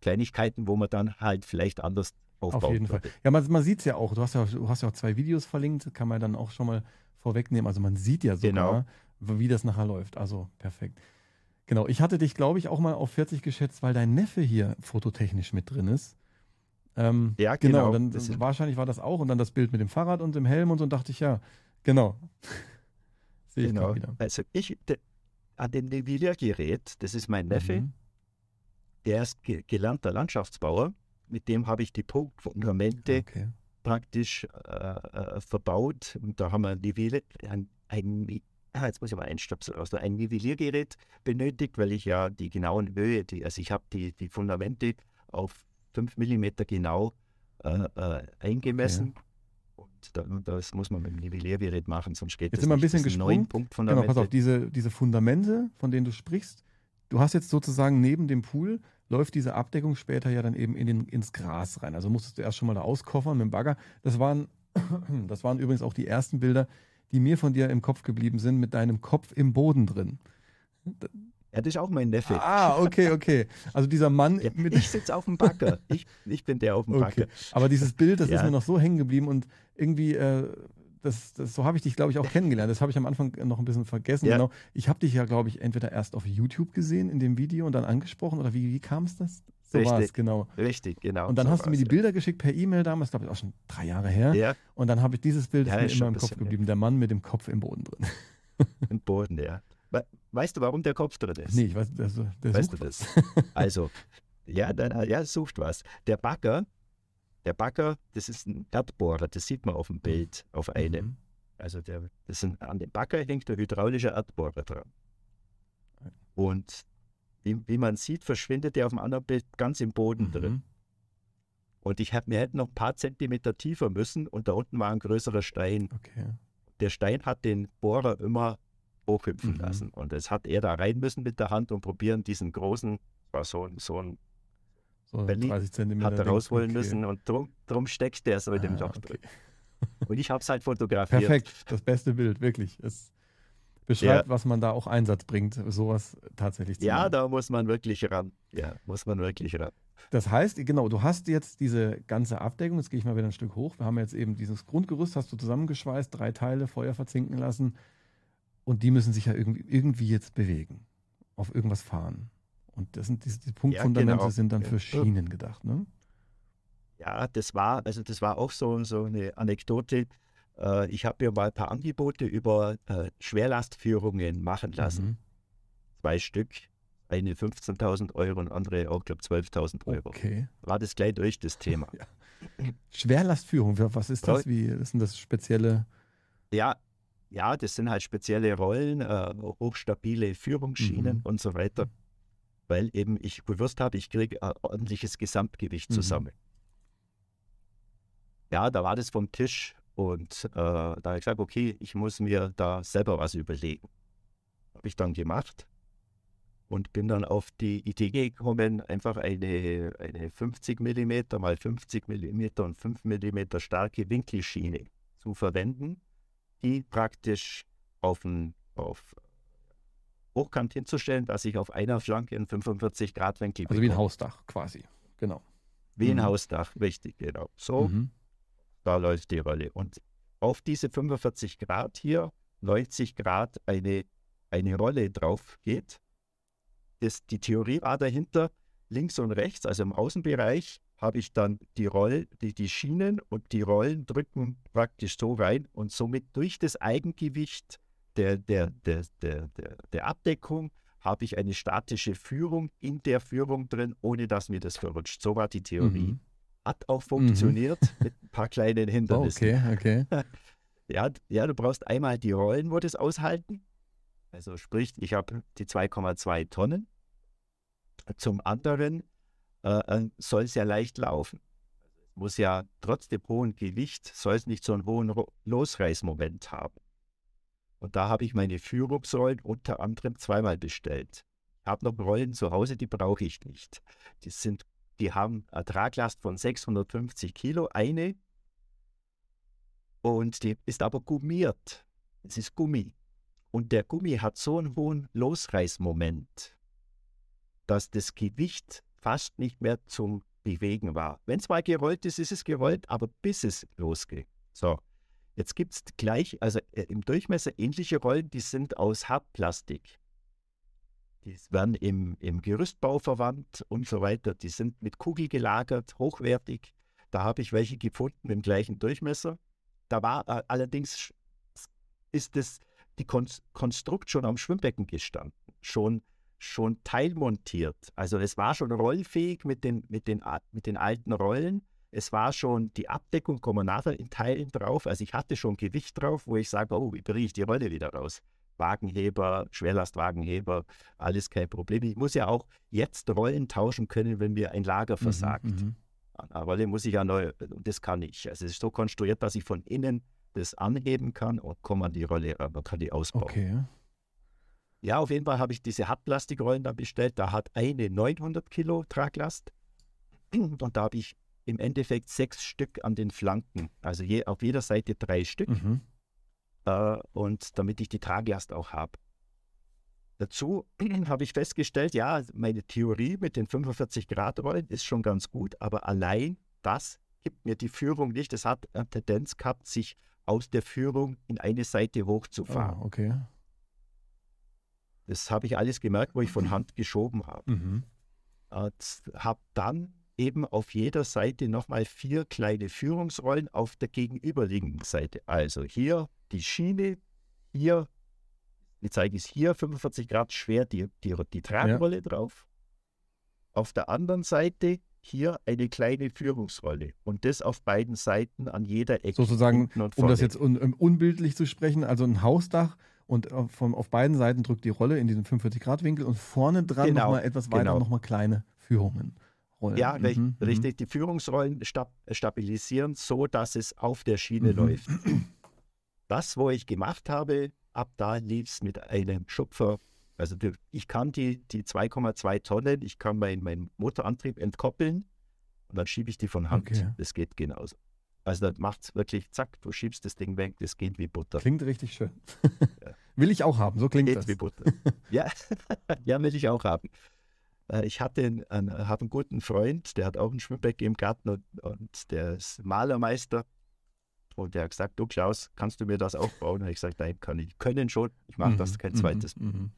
Kleinigkeiten, wo man dann halt vielleicht anders aufbaut. Auf jeden würde. Fall. Ja, man, man sieht es ja auch. Du hast ja, du hast ja auch zwei Videos verlinkt, kann man dann auch schon mal vorwegnehmen. Also man sieht ja sogar, genau. wie das nachher läuft. Also perfekt. Genau, ich hatte dich, glaube ich, auch mal auf 40 geschätzt, weil dein Neffe hier fototechnisch mit drin ist. Ähm, ja, genau. genau dann, wahrscheinlich war das auch. Und dann das Bild mit dem Fahrrad und dem Helm und so. Und dachte ich, ja, Genau. Sehe ich genau. wieder. Also ich, de, an dem Nivelliergerät, das ist mein Neffe, mhm. der ist ge gelernter Landschaftsbauer. Mit dem habe ich die Punktfundamente okay. praktisch äh, äh, verbaut. Und da haben wir Nivelle, ein, ein, ah, jetzt muss ich mal einstöpseln, also ein Nivelliergerät benötigt, weil ich ja die genauen Höhe, die, also ich habe die, die Fundamente auf 5 mm genau äh, äh eingemessen. Okay das muss man mit dem Nivelliergerät machen, sonst geht jetzt das sind wir ein bisschen gesprungen. Genau, pass auf, diese, diese Fundamente, von denen du sprichst, du hast jetzt sozusagen neben dem Pool, läuft diese Abdeckung später ja dann eben in den, ins Gras rein. Also musstest du erst schon mal da auskoffern mit dem Bagger. Das waren, das waren übrigens auch die ersten Bilder, die mir von dir im Kopf geblieben sind, mit deinem Kopf im Boden drin. Ja, das ist auch mein Neffe. Ah, okay, okay. Also dieser Mann. Ja, ich sitze auf dem Bagger. Ich, ich bin der auf dem Bagger. Aber dieses Bild, das ja. ist mir noch so hängen geblieben und irgendwie, äh, das, das, so habe ich dich, glaube ich, auch kennengelernt. Das habe ich am Anfang noch ein bisschen vergessen. Ja. Genau. Ich habe dich ja, glaube ich, entweder erst auf YouTube gesehen in dem Video und dann angesprochen oder wie, wie kam es das? So war es, genau. Richtig, genau. Und dann so hast du mir die Bilder geschickt per E-Mail damals, glaube ich, auch schon drei Jahre her. Ja. Und dann habe ich dieses Bild ja, ist mir immer im Kopf geblieben. Der Mann mit dem Kopf im Boden drin. Im Boden, ja. Weißt du, warum der Kopf drin ist? Nee, ich weiß, der, der weißt du das? also, ja, dann, ja, sucht was. Der Bagger, der Bagger, das ist ein Erdbohrer, das sieht man auf dem Bild, auf einem. Mhm. Also der, das sind, an dem Bagger hängt der hydraulische Erdbohrer dran. Und wie, wie man sieht, verschwindet der auf dem anderen Bild ganz im Boden mhm. drin. Und ich hab, wir hätten noch ein paar Zentimeter tiefer müssen und da unten war ein größerer Stein. Okay. Der Stein hat den Bohrer immer hochhüpfen mhm. lassen. Und das hat er da rein müssen mit der Hand und probieren, diesen großen, war so, so ein so Belly, 30 Zentimeter hat er rausholen okay. müssen und drum, drum steckt der so in dem ah, Loch okay. drin. Und ich habe es halt fotografiert. Perfekt, das beste Bild, wirklich. Es beschreibt, ja. was man da auch Einsatz bringt, sowas tatsächlich zu Ja, machen. da muss man wirklich ran. Ja, muss man wirklich ran. Das heißt, genau, du hast jetzt diese ganze Abdeckung, jetzt gehe ich mal wieder ein Stück hoch. Wir haben jetzt eben dieses Grundgerüst, hast du zusammengeschweißt, drei Teile, Feuer verzinken lassen. Und die müssen sich ja irgendwie, irgendwie jetzt bewegen, auf irgendwas fahren. Und das sind diese, diese Punktfundamente ja, genau. sind dann für Schienen gedacht, ne? Ja, das war, also das war auch so, so eine Anekdote. Äh, ich habe mir mal ein paar Angebote über äh, Schwerlastführungen machen lassen. Mhm. Zwei Stück. Eine 15.000 Euro und andere auch, glaube 12.000 Euro. Okay. War das gleich durch das Thema. ja. Schwerlastführung, was ist das? Wie ist denn das spezielle? Ja, ja, das sind halt spezielle Rollen, äh, hochstabile Führungsschienen mhm. und so weiter, weil eben ich gewusst habe, ich kriege ein ordentliches Gesamtgewicht mhm. zusammen. Ja, da war das vom Tisch und äh, da habe ich gesagt, okay, ich muss mir da selber was überlegen. Habe ich dann gemacht und bin dann auf die Idee gekommen, einfach eine, eine 50 mm mal 50 mm und 5 mm starke Winkelschiene zu verwenden die praktisch auf, ein, auf hochkant hinzustellen, dass ich auf einer Flanke in 45 Grad Winkel Also wie ein Hausdach quasi, genau. Wie ein mhm. Hausdach, richtig, genau. So, mhm. da läuft die Rolle. Und auf diese 45 Grad hier, 90 Grad eine, eine Rolle drauf geht. Das, die Theorie war dahinter, links und rechts, also im Außenbereich, habe ich dann die Roll, die, die Schienen und die Rollen drücken praktisch so rein und somit durch das Eigengewicht der, der, der, der, der, der Abdeckung habe ich eine statische Führung in der Führung drin, ohne dass mir das verrutscht. So war die Theorie. Mhm. Hat auch funktioniert mhm. mit ein paar kleinen Hindernissen. Oh, okay, okay. Ja, ja, du brauchst einmal die Rollen, wo das aushalten. Also sprich, ich habe die 2,2 Tonnen. Zum anderen äh, äh soll es ja leicht laufen. Muss ja trotz dem hohen Gewicht, soll es nicht so einen hohen Losreißmoment haben. Und da habe ich meine Führungsrollen unter anderem zweimal bestellt. Ich habe noch Rollen zu Hause, die brauche ich nicht. Die, sind, die haben eine Traglast von 650 Kilo, eine. Und die ist aber gummiert. Es ist Gummi. Und der Gummi hat so einen hohen Losreißmoment, dass das Gewicht fast nicht mehr zum Bewegen war. Wenn es mal gerollt ist, ist es gerollt, aber bis es losgeht. So, jetzt gibt es gleich, also äh, im Durchmesser ähnliche Rollen, die sind aus Hartplastik. Die werden im, im Gerüstbau verwandt und so weiter. Die sind mit Kugel gelagert, hochwertig. Da habe ich welche gefunden im gleichen Durchmesser. Da war äh, allerdings, ist das, die Kon Konstrukt schon am Schwimmbecken gestanden, schon, schon teilmontiert. Also es war schon rollfähig mit den, mit den, mit den alten Rollen. Es war schon die Abdeckung, nachher in Teilen drauf. Also ich hatte schon Gewicht drauf, wo ich sage, oh, wie bringe ich die Rolle wieder raus? Wagenheber, Schwerlastwagenheber, alles kein Problem. Ich muss ja auch jetzt Rollen tauschen können, wenn mir ein Lager mhm, versagt. Mhm, Eine Rolle muss ich ja neu, und das kann ich. Also es ist so konstruiert, dass ich von innen das anheben kann und komme an die Rolle man kann die ausbauen. Okay. Ja, auf jeden Fall habe ich diese Hartplastikrollen dann bestellt. Da hat eine 900 Kilo Traglast und da habe ich im Endeffekt sechs Stück an den Flanken, also je, auf jeder Seite drei Stück. Mhm äh, und damit ich die Traglast auch habe. Dazu habe ich festgestellt, ja, meine Theorie mit den 45 Grad Rollen ist schon ganz gut, aber allein das gibt mir die Führung nicht. Es hat eine Tendenz gehabt, sich aus der Führung in eine Seite hochzufahren. Oh, okay. Das habe ich alles gemerkt, wo ich von Hand geschoben habe. Mhm. Habe dann eben auf jeder Seite nochmal vier kleine Führungsrollen auf der gegenüberliegenden Seite. Also hier die Schiene, hier, ich zeige es hier, 45 Grad schwer die, die, die Tragrolle ja. drauf. Auf der anderen Seite hier eine kleine Führungsrolle und das auf beiden Seiten an jeder Ecke. Sozusagen, um das jetzt un, um, unbildlich zu sprechen, also ein Hausdach und von, auf beiden Seiten drückt die Rolle in diesen 45 Grad Winkel und vorne dran genau, nochmal etwas weiter genau. nochmal kleine Führungen. Rollen. Ja, mhm, mhm, richtig. Die Führungsrollen stab stabilisieren, so dass es auf der Schiene mhm. läuft. Das, wo ich gemacht habe, ab da lief es mit einem Schupfer. Also ich kann die, die 2,2 Tonnen, ich kann meinen mein Motorantrieb entkoppeln und dann schiebe ich die von Hand. Okay. Das geht genauso. Also das macht es wirklich, zack, du schiebst das Ding weg, das geht wie Butter. Klingt richtig schön. Ja. Will ich auch haben, so klingt geht das. wie Butter. ja. ja, will ich auch haben. Äh, ich hatte einen, einen, habe einen guten Freund, der hat auch ein Schwimmbecken im Garten und, und der ist Malermeister. Und der hat gesagt, du Klaus, kannst du mir das aufbauen? Und ich gesagt, nein, kann ich. Können schon, ich mache mhm, das kein mhm, zweites. Mhm,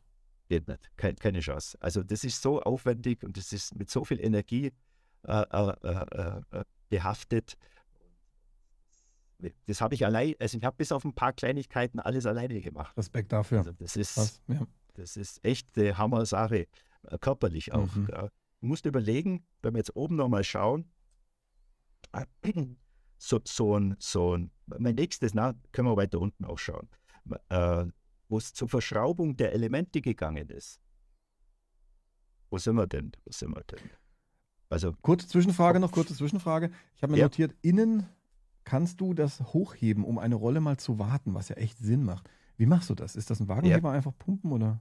Geht nicht, keine, keine Chance. Also das ist so aufwendig und das ist mit so viel Energie äh, äh, äh, äh behaftet. Das habe ich allein, also ich habe bis auf ein paar Kleinigkeiten alles alleine gemacht. Respekt dafür. Also das ist, ja. das ist echt eine Hammer-Sache. Äh, körperlich auch. Mhm. Ja. Du musst überlegen, wenn wir jetzt oben nochmal schauen, so, so, ein, so ein, mein nächstes, na, können wir weiter unten auch schauen, äh, wo es zur Verschraubung der Elemente gegangen ist. Wo sind wir denn? Wo sind wir denn? Also, kurze Zwischenfrage noch, kurze Zwischenfrage. Ich habe mir ja. notiert, innen kannst du das hochheben, um eine Rolle mal zu warten, was ja echt Sinn macht. Wie machst du das? Ist das ein Wagenheber ja. einfach pumpen oder?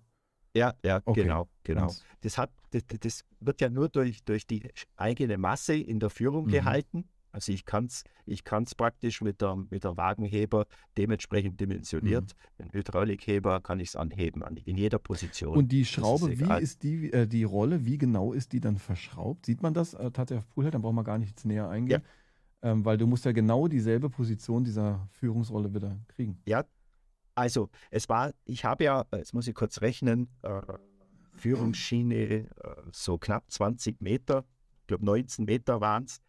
Ja, ja, okay. genau, genau. Das, hat, das, das, wird ja nur durch, durch die eigene Masse in der Führung mhm. gehalten. Also ich kann es ich kann's praktisch mit der, mit der Wagenheber dementsprechend dimensioniert. Mhm. Den Hydraulikheber kann ich es anheben, an, in jeder Position. Und die Schraube, ist wie ist die, äh, die Rolle, wie genau ist die dann verschraubt? Sieht man das äh, tatsächlich auf Poolhead? Dann braucht man gar nichts näher eingehen. Ja. Ähm, weil du musst ja genau dieselbe Position dieser Führungsrolle wieder kriegen. Ja, also, es war, ich habe ja, jetzt muss ich kurz rechnen, äh, Führungsschiene äh, so knapp 20 Meter, ich glaube 19 Meter waren es,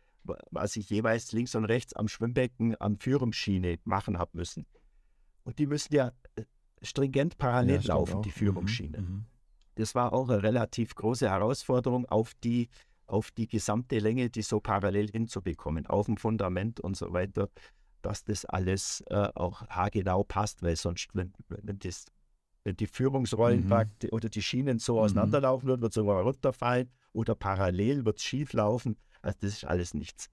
was ich jeweils links und rechts am Schwimmbecken an Führungsschiene machen habe müssen. Und die müssen ja äh, stringent parallel ja, laufen, die Führungsschiene. Mhm, mhm. Das war auch eine relativ große Herausforderung, auf die, auf die gesamte Länge, die so parallel hinzubekommen, auf dem Fundament und so weiter dass das alles äh, auch haargenau passt, weil sonst, wenn, wenn das wenn die Führungsrollen Mhm. oder die Schienen so Mhm. auseinanderlaufen würden, wird es irgendwann runterfallen oder parallel wird es schief laufen. Also das ist alles nichts.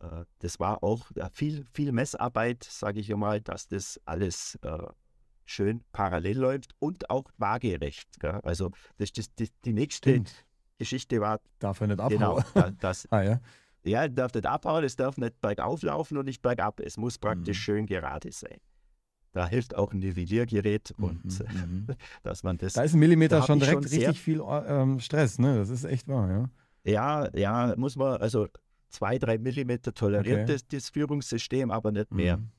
Äh, Das war auch ja, viel, viel Messarbeit, sage ich mal, dass das alles äh, schön parallel läuft und auch waagerecht. Gell? Also das, das, die nächste Stimmt. Geschichte war Darf er nicht genau, abhauen. da- das, Ah ja. ja, es darf nicht abhauen, es darf nicht bergauf laufen und nicht bergab. Es muss praktisch Mhm. schön gerade sein. Da hilft auch ein Nivelliergerät und Mhm, äh, mhm. dass man das. Da ist ein Millimeter schon direkt schon richtig viel ähm, Stress, ne? Das ist echt wahr, ja. Ja, ja, muss man, also zwei, drei Millimeter toleriert Okay. das, das Führungssystem, aber nicht mehr. Mhm.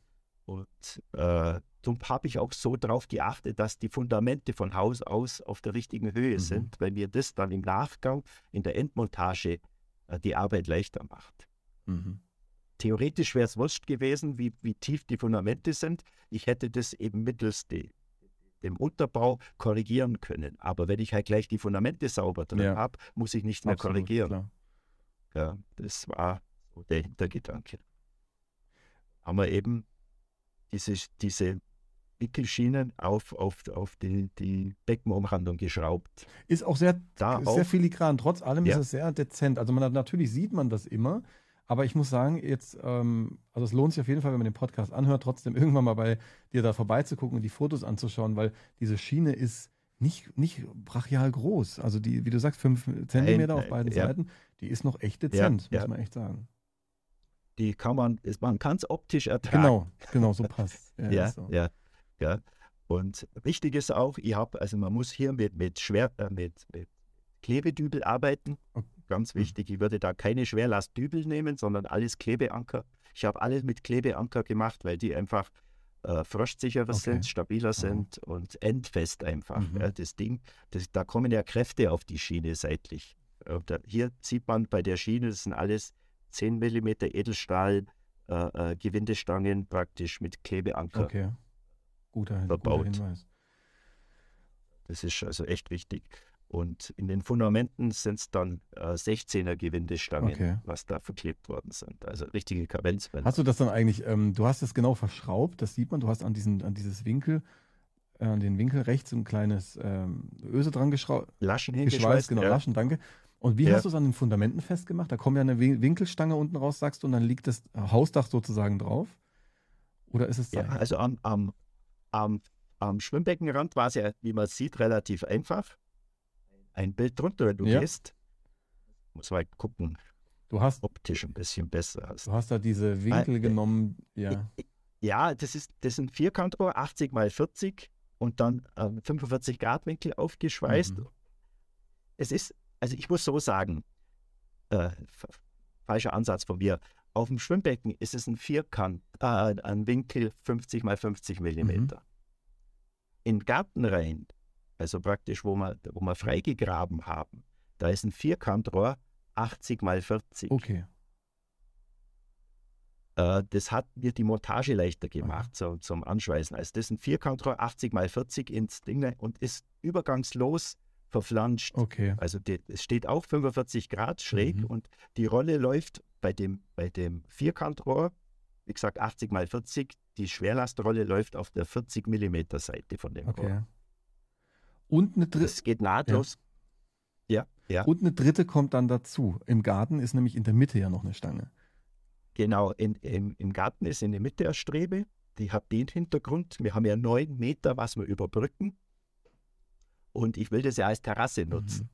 Und äh, darum habe ich auch so darauf geachtet, dass die Fundamente von Haus aus auf der richtigen Höhe Mhm. sind, weil mir das dann im Nachgang in der Endmontage äh, die Arbeit leichter macht. Mhm. Theoretisch wäre es wurscht gewesen, wie, wie tief die Fundamente sind. Ich hätte das eben mittels de, dem Unterbau korrigieren können. Aber wenn ich halt gleich die Fundamente sauber drin Ja. habe, muss ich nicht mehr Absolut, korrigieren. klar. Ja, das war der Hintergedanke. Haben wir eben diese, diese Wickelschienen auf, auf, auf die, die Beckenumrandung geschraubt. Ist auch sehr, Da sehr auch, filigran. Trotz allem Ja. ist es sehr dezent. Also man hat, natürlich sieht man das immer, aber ich muss sagen, jetzt, ähm, also es lohnt sich auf jeden Fall, wenn man den Podcast anhört, trotzdem irgendwann mal bei dir da vorbeizugucken und die Fotos anzuschauen, weil diese Schiene ist nicht, nicht brachial groß. Also die, wie du sagst, fünf Zentimeter auf nein, beiden ja. Seiten, die ist noch echt dezent, Ja, muss man echt sagen. die kann man, ist- man kann es optisch ertragen. Genau, genau, so passt. Ja, Ja, so. ja, ja. Und wichtig ist auch, ich habe, also man muss hier mit, mit, Schwer, äh, mit, mit Klebedübel arbeiten. Ganz Mhm. wichtig, ich würde da keine Schwerlastdübel nehmen, sondern alles Klebeanker. Ich habe alles mit Klebeanker gemacht, weil die einfach äh, frostsicherer Okay. sind, stabiler sind und endfest einfach. Mhm. Ja, das Ding, das, da kommen ja Kräfte auf die Schiene seitlich. Da, hier sieht man bei der Schiene, das sind alles 10 mm Edelstahl äh, äh, Gewindestangen praktisch mit Klebeanker. Okay. Guter, Hin- guter Verbaut. Hinweis. Das ist also echt wichtig. Und in den Fundamenten sind es dann äh, 16er Gewindestangen, Okay. was da verklebt worden sind. Also richtige Kavenzwände. Hast du das dann eigentlich, ähm, du hast es genau verschraubt, das sieht man, du hast an diesen, an dieses Winkel, äh, an den Winkel rechts ein kleines ähm, Öse dran geschraubt, Laschen geschweißt, hingeschweißt? genau, ja. Laschen, danke. Und wie Ja. hast du es an den Fundamenten festgemacht? Da kommt ja eine Win- Winkelstange unten raus, sagst du, und dann liegt das Hausdach sozusagen drauf? Oder ist es Ja, Seil? also am, am, am, am Schwimmbeckenrand war es ja, wie man sieht, relativ einfach. Ein Bild drunter, wenn du Ja. gehst. Muss mal gucken, Du hast, optisch ein bisschen besser. du hast da diese Winkel äh, genommen, ja. Ja, das ist, das sind Vierkantrohr, 80 mal 40 und dann ähm, 45 Grad Winkel aufgeschweißt. Mhm. Es ist, also ich muss so sagen, äh, falscher Ansatz von mir. Auf dem Schwimmbecken ist es ein Vierkant, äh, ein Winkel 50 mal 50 Millimeter. In Gartenreihen, also praktisch, wo wir, wo wir freigegraben haben, da ist ein Vierkantrohr 80 mal 40. Okay. Äh, das hat mir die Montage leichter gemacht so, zum Anschweißen. Also das ist ein Vierkantrohr 80 mal 40 ins Ding und ist übergangslos verflanscht. Okay. Also die, es steht auch 45 Grad schräg Mhm. und die Rolle läuft bei dem, bei dem Vierkantrohr, wie gesagt 80 mal 40, die Schwerlastrolle läuft auf der 40 Millimeter Seite von dem Okay. Rohr. Und eine, dritte, Das geht nahtlos. Ja, ja, und eine dritte kommt dann dazu. Im Garten ist nämlich in der Mitte ja noch eine Stange. genau. In, im, Im Garten ist in der Mitte eine Strebe, die hat den Hintergrund. Wir haben ja neun Meter, was wir überbrücken. Und ich will das ja als Terrasse nutzen. Mhm.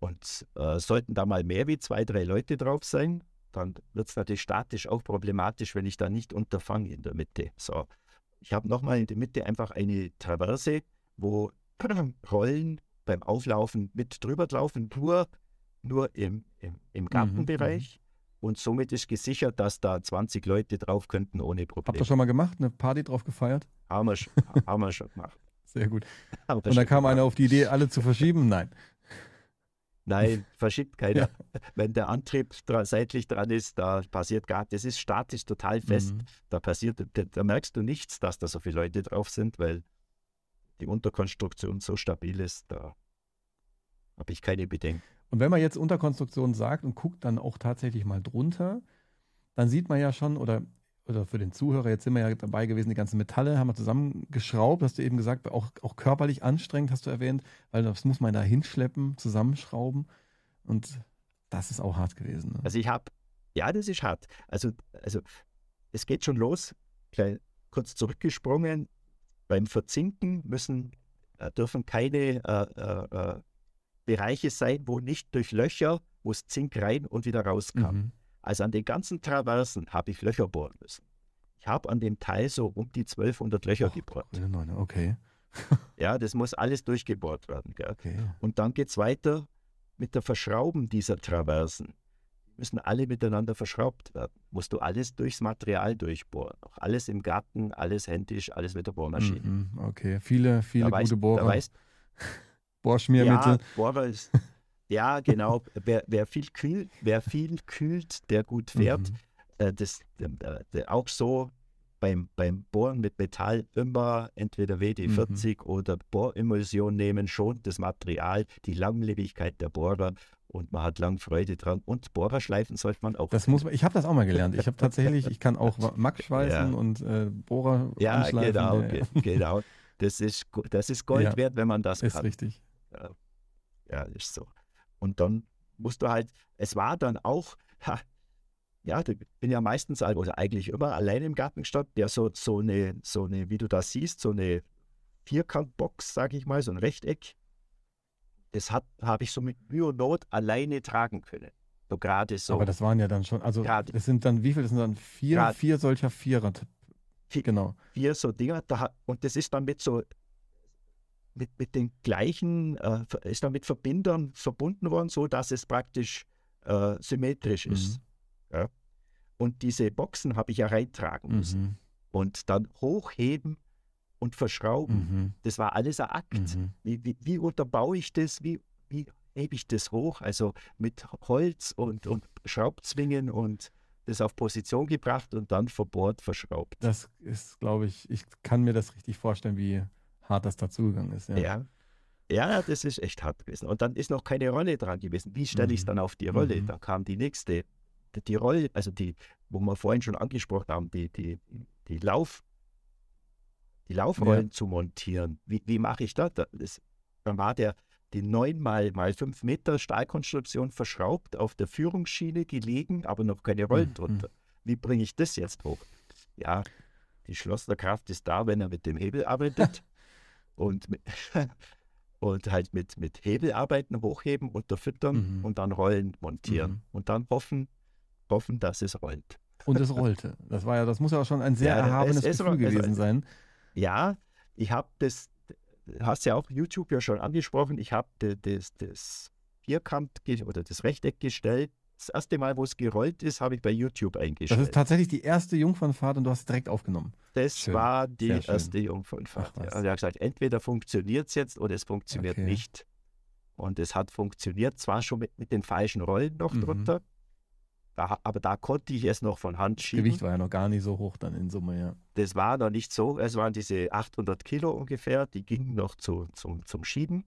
Und äh, sollten da mal mehr wie zwei, drei Leute drauf sein, dann wird es natürlich statisch auch problematisch, wenn ich da nicht unterfange in der Mitte. So, ich habe nochmal in der Mitte einfach eine Traverse, wo Rollen beim Auflaufen mit drüber laufen, nur, nur im, im, im Gartenbereich. Und somit ist gesichert, dass da 20 Leute drauf könnten ohne Habt Probleme. ihr schon mal gemacht? Eine Party drauf gefeiert? Haben wir, schon- haben wir schon gemacht. Sehr gut. Und dann schon kam einer auf die Idee, alle zu verschieben? Nein. Nein, verschiebt keiner. Wenn der Antrieb dra seitlich dran ist, da passiert gar, das ist statisch total fest. Mhm. Da passiert, da, da merkst du nichts, dass da so viele Leute drauf sind, weil die Unterkonstruktion so stabil ist, da habe ich keine Bedenken. Und wenn man jetzt Unterkonstruktion sagt und guckt dann auch tatsächlich mal drunter, dann sieht man ja schon, oder oder für den Zuhörer, jetzt sind wir ja dabei gewesen, die ganzen Metalle haben wir zusammengeschraubt, hast du eben gesagt, auch, auch körperlich anstrengend, hast du erwähnt, weil das muss man da hinschleppen, zusammenschrauben und das ist auch hart gewesen. Ne? Also ich habe, ja, das ist hart. Also, also es geht schon los, klein, kurz zurückgesprungen, beim Verzinken müssen, äh, dürfen keine äh, äh, äh Bereiche sein, wo nicht durch Löcher, wo es Zink rein und wieder rauskam. Mhm. Also an den ganzen Traversen habe ich Löcher bohren müssen. Ich habe an dem Teil so um die 1200 Löcher Och, gebohrt. Okay. ja, das muss alles durchgebohrt werden. Okay. Und dann geht es weiter mit der Verschrauben dieser Traversen. Die müssen alle miteinander verschraubt werden. Musst du alles durchs Material durchbohren. Auch alles im Garten, alles händisch, alles mit der Bohrmaschine. Mhm, okay, viele, viele da gute Bohrer. Weißt, Bohrschmiermittel. Ja, Bohrer ist, ja, genau. wer, wer, viel kühlt, wer viel kühlt, der gut fährt. Mhm. Äh, das, äh, auch so beim, beim Bohren mit Metall immer entweder WD-40 mhm. oder Bohrimmersion nehmen, schon das Material, die Langlebigkeit der Bohrer und man hat lang Freude dran. Und Bohrerschleifen sollte man auch. Das muss man, ich habe das auch mal gelernt. Ich habe tatsächlich, ich kann auch Mack schweißen ja. und äh, Bohrer Ja, genau, genau. Das ist, das ist Gold ja, wert, wenn man das ist kann. Ist richtig. Ja, ja, ist so. Und dann musst du halt, es war dann auch, ha, ja, ich bin ja meistens, also eigentlich immer alleine im Garten gestanden, der so, so eine, so eine, wie du das siehst, so eine Vierkantbox, sage ich mal, so ein Rechteck. Das habe ich so mit Mühe und Not alleine tragen können. So gerade so. Aber das waren ja dann schon, also grade, das sind dann, wie viel, das sind dann vier, grad, vier solcher Vierer. Vier, genau. Vier so Dinger, da, und das ist dann mit so mit, mit den gleichen, äh, ist dann mit Verbindern verbunden worden, so dass es praktisch äh, symmetrisch ist. Mhm. Ja? Und diese Boxen habe ich ja reintragen müssen. Mhm. Und dann hochheben und verschrauben. Mhm. Das war alles ein Akt. Mhm. Wie, wie, wie, unterbaue ich das? Wie, wie hebe ich das hoch? Also mit Holz und, und Schraubzwingen und das auf Position gebracht und dann verbohrt, verschraubt. Das ist, glaube ich, ich kann mir das richtig vorstellen, wie, hart das dazugegangen ist. Ja. ja. ja. das ist echt hart gewesen. Und dann ist noch keine Rolle dran gewesen. Wie stelle ich es mhm. dann auf die Rolle? Mhm. Dann kam die nächste. Die Rolle, also die, wo wir vorhin schon angesprochen haben, die, die, die Lauf, die Laufrollen ja. zu montieren. Wie, wie mache ich das? das? Dann war der, die 9 mal, mal 5 Meter Stahlkonstruktion verschraubt, auf der Führungsschiene gelegen, aber noch keine Rollen mhm. drunter. Wie bringe ich das jetzt hoch? Ja, die Schlosserkraft ist da, wenn er mit dem Hebel arbeitet. und, mit, und halt mit, mit Hebel arbeiten, hochheben, unterfüttern mhm. und dann Rollen montieren mhm. und dann hoffen, hoffen, dass es rollt. Und es rollte. Das war ja, das muss ja auch schon ein sehr ja, erhabenes es, Gefühl es, gewesen sein. Ja, ich habe das, hast ja auch YouTube ja schon angesprochen, ich habe das, das Vierkant oder das Rechteck gestellt das erste Mal, wo es gerollt ist, habe ich bei YouTube eingestellt. Das ist tatsächlich die erste Jungfernfahrt und du hast es direkt aufgenommen. Das schön. war die erste Jungfernfahrt. Ach, ja. Er hat gesagt, entweder funktioniert es jetzt oder es funktioniert okay. nicht. Und es hat funktioniert, zwar schon mit, mit den falschen Rollen noch mhm. drunter, da, aber da konnte ich es noch von Hand schieben. Das Gewicht war ja noch gar nicht so hoch dann in Summe, ja. Das war noch nicht so, es waren diese 800 Kilo ungefähr, die gingen noch zu, zu zum Schieben.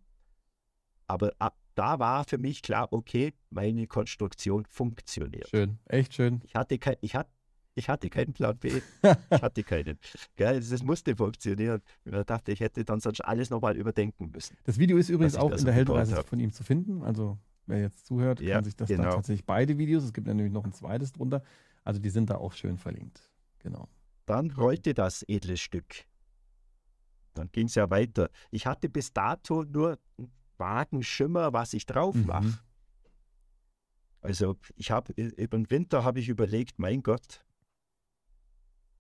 Aber ab da war für mich klar, okay, meine Konstruktion funktioniert. Schön, echt schön. Ich hatte, kein, ich hatte, ich hatte keinen Plan B. ich hatte keinen. Geil, das musste funktionieren. Ich dachte, ich hätte dann sonst alles nochmal überdenken müssen. Das Video ist übrigens auch in der Heldenreise von ihm zu finden. Also wer jetzt zuhört, ja, kann sich das genau. dann tatsächlich beide Videos. Es gibt nämlich noch ein zweites drunter. Also die sind da auch schön verlinkt. Genau. Dann rollte das edle Stück. Dann ging es ja weiter. Ich hatte bis dato nur vagen Schimmer, was ich drauf mache. Mhm. Also ich habe über den Winter habe ich überlegt, mein Gott,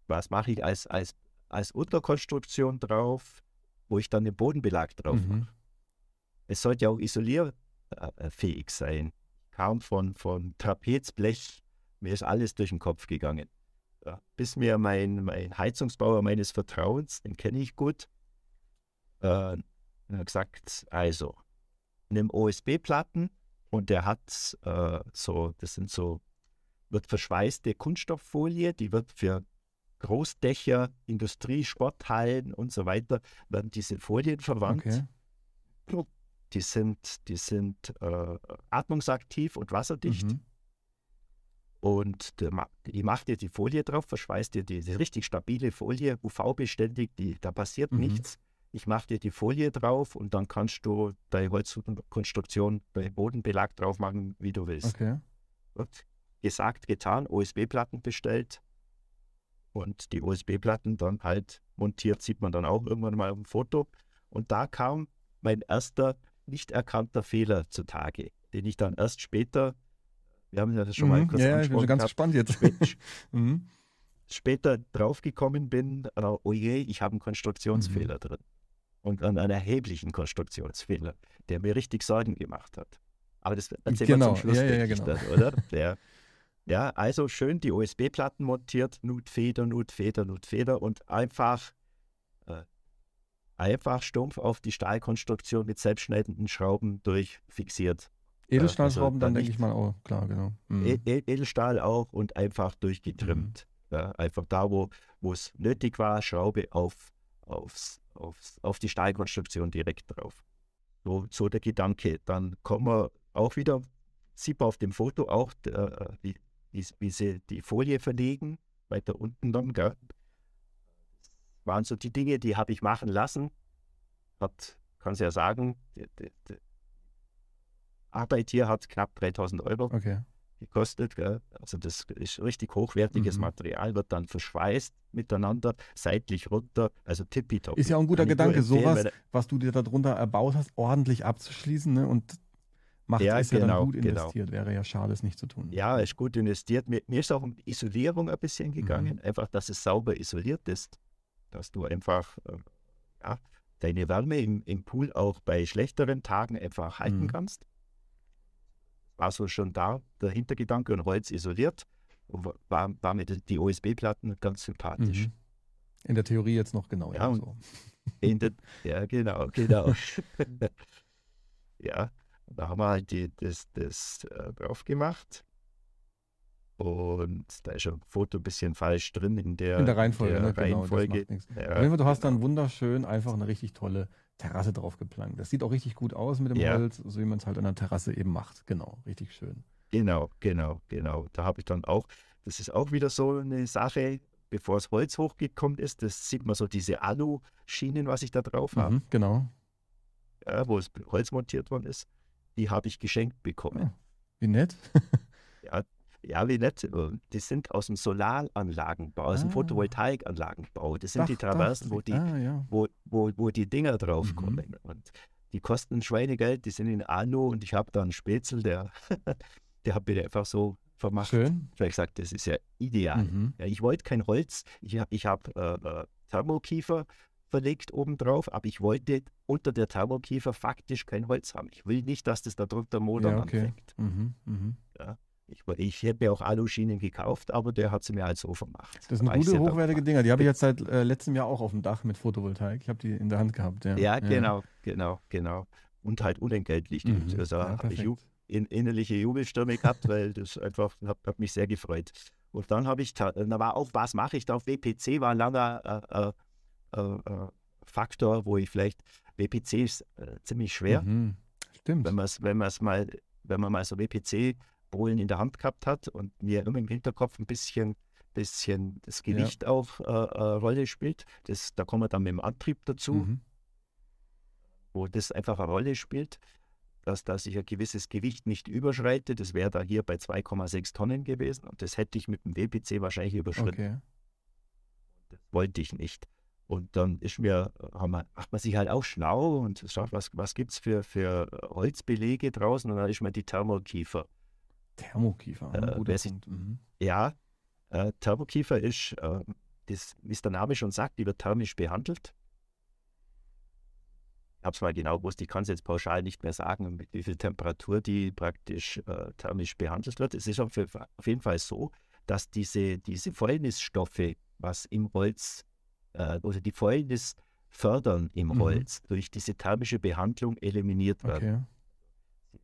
was mache ich als, als, als Unterkonstruktion drauf, wo ich dann den Bodenbelag drauf mhm. mache. Es sollte ja auch isolierfähig sein. Kam von, von Trapezblech, mir ist alles durch den Kopf gegangen. Ja, bis mir mein, mein Heizungsbauer meines Vertrauens, den kenne ich gut, äh, gesagt, also, nimm OSB-Platten und der hat äh, so, das sind so, wird verschweißte Kunststofffolie, die wird für Großdächer, Industrie, Sporthallen und so weiter, werden diese Folien verwandt. Okay. Die sind, die sind äh, atmungsaktiv und wasserdicht. Mhm. Und ich mache dir die Folie drauf, verschweiß dir die, die richtig stabile Folie, UV-beständig, da passiert mhm. nichts. Ich mache dir die Folie drauf und dann kannst du deine Holzkonstruktion bei Bodenbelag drauf machen, wie du willst. Okay. Wird gesagt, getan, OSB-Platten bestellt und die OSB-Platten dann halt montiert, sieht man dann auch irgendwann mal auf dem Foto. Und da kam mein erster nicht erkannter Fehler zutage, den ich dann erst später wir haben ja das schon mhm, mal kurz Ja, ich bin schon ganz gespannt jetzt. Spät, mhm. Später draufgekommen bin, äh, oh je, ich habe einen Konstruktionsfehler mhm. drin. Und einen erheblichen Konstruktionsfehler, der mir richtig Sorgen gemacht hat. Aber das erzählen genau. wir zum Schluss, ja, ja, genau. dann, oder? Der, ja, also schön die USB-Platten montiert, Nutfeder, Nutfeder, Nutfeder und einfach, äh, einfach stumpf auf die Stahlkonstruktion mit selbstschneidenden Schrauben durchfixiert. Edelstahlschrauben, also dann, denke ich mal auch, klar, genau. Mhm. Edelstahl auch und einfach durchgetrimmt. Mhm. Ja, einfach da, wo es nötig war, Schraube auf, aufs, aufs, auf die Stahlkonstruktion direkt drauf. So, so der Gedanke. Dann kommen wir auch wieder, sieht man auf dem Foto auch, äh, wie, wie, wie, sie die Folie verlegen, weiter unten dann. Gell? waren so die Dinge, die habe ich machen lassen. Hat, kann sie ja sagen, die, die, die, Arbeit hier hat knapp 3000 Euro okay. Gekostet. Gell? Also das ist richtig hochwertiges mhm. Material, wird dann verschweißt miteinander, seitlich runter, also tippitopp. Ist ja auch ein guter Gedanke, sowas, was du dir darunter erbaut hast, ordentlich abzuschließen ne? und macht ja, ist genau, ja dann genau, gut genau. investiert. Genau. Wäre ja schade, es nicht zu tun. Ja, ist gut investiert. Mir, mir ist auch um Isolierung ein bisschen gegangen, mhm. einfach, dass es sauber isoliert ist, dass du einfach äh, ja, deine Wärme im, im Pool auch bei schlechteren Tagen einfach halten mhm. kannst war so schon da, der Hintergedanke und Holz isoliert und war, war mit die OSB-Platten ganz sympathisch. Mhm. In der Theorie jetzt noch genau. Ja, so. der, ja genau, genau. ja, da haben wir halt die, das, das äh, drauf gemacht. Und da ist ein Foto ein bisschen falsch drin in der, in der Reihenfolge. Der ne? Reihenfolge. Genau, ja, du hast dann wunderschön einfach eine richtig tolle Terrasse drauf geplankt. Das sieht auch richtig gut aus mit dem ja. Holz, so wie man es halt an der Terrasse eben macht. Genau, richtig schön. Genau, genau, genau. Da habe ich dann auch, das ist auch wieder so eine Sache, bevor das Holz hochgekommen ist, das sieht man so diese Alu-Schienen, was ich da drauf habe. Mhm, genau. Ja, wo das Holz montiert worden ist, die habe ich geschenkt bekommen. Oh, wie nett. ja, wie nett. Die sind aus dem Solaranlagenbau, aus dem ah. Photovoltaikanlagenbau. Das sind Dach, die Traversen, wo die, ah, ja. wo, wo, wo die Dinger draufkommen. Mhm. Und die kosten Schweinegeld, die sind in Alu und ich habe da einen Spätzl, der, der hat mir einfach so vermacht. Schön. Vielleicht gesagt, das ist ja ideal. Mhm. Ja, ich wollte kein Holz, ich habe ich hab, äh, äh, Thermokiefer verlegt obendrauf, aber ich wollte unter der Thermokiefer faktisch kein Holz haben. Ich will nicht, dass das da drunter Modern ja, okay. anfängt. Mhm, mh. ja. Ich, ich hätte mir auch Aluschienen gekauft, aber der hat sie mir halt so vermacht. Das sind gute, hochwertige Dinger. Die habe ich jetzt seit äh, letztem Jahr auch auf dem Dach mit Photovoltaik. Ich habe die in der Hand gehabt. Ja, ja, ja. genau, genau, genau. Und halt unentgeltlich. Mhm. Also ja, habe ich in, innerliche Jubelstürme gehabt, weil das einfach hat, hat mich sehr gefreut. Und dann habe ich, da war auch, was mache ich da auf WPC, war ein langer äh, äh, äh, Faktor, wo ich vielleicht, WPC ist äh, ziemlich schwer. Mhm. Stimmt. Wenn, wenn, mal, wenn man mal so WPC Bohlen in der Hand gehabt hat und mir immer im Hinterkopf ein bisschen, bisschen das Gewicht ja. auch äh, äh, Rolle spielt. Das, da kommen wir dann mit dem Antrieb dazu, mhm. wo das einfach eine Rolle spielt, dass, dass ich ein gewisses Gewicht nicht überschreite. Das wäre da hier bei 2,6 Tonnen gewesen und das hätte ich mit dem WPC wahrscheinlich überschritten. Okay. Das wollte ich nicht. Und dann ist mir, macht man sich halt auch schlau und schaut, was, was gibt es für, für Holzbelege draußen und dann ist mir die Thermokiefer Thermokiefer, äh, guter Punkt. Mhm. Ja, äh, Thermokiefer ist, äh, das, wie es der Name schon sagt, die wird thermisch behandelt. Ich habe es mal genau gewusst, ich kann es jetzt pauschal nicht mehr sagen, mit wie viel Temperatur die praktisch äh, thermisch behandelt wird. Es ist auf, auf, jeden Fall so, dass diese, diese Fäulnisstoffe, was im Holz, äh, oder die Fäulnis fördern im mhm. Holz, durch diese thermische Behandlung eliminiert werden. Okay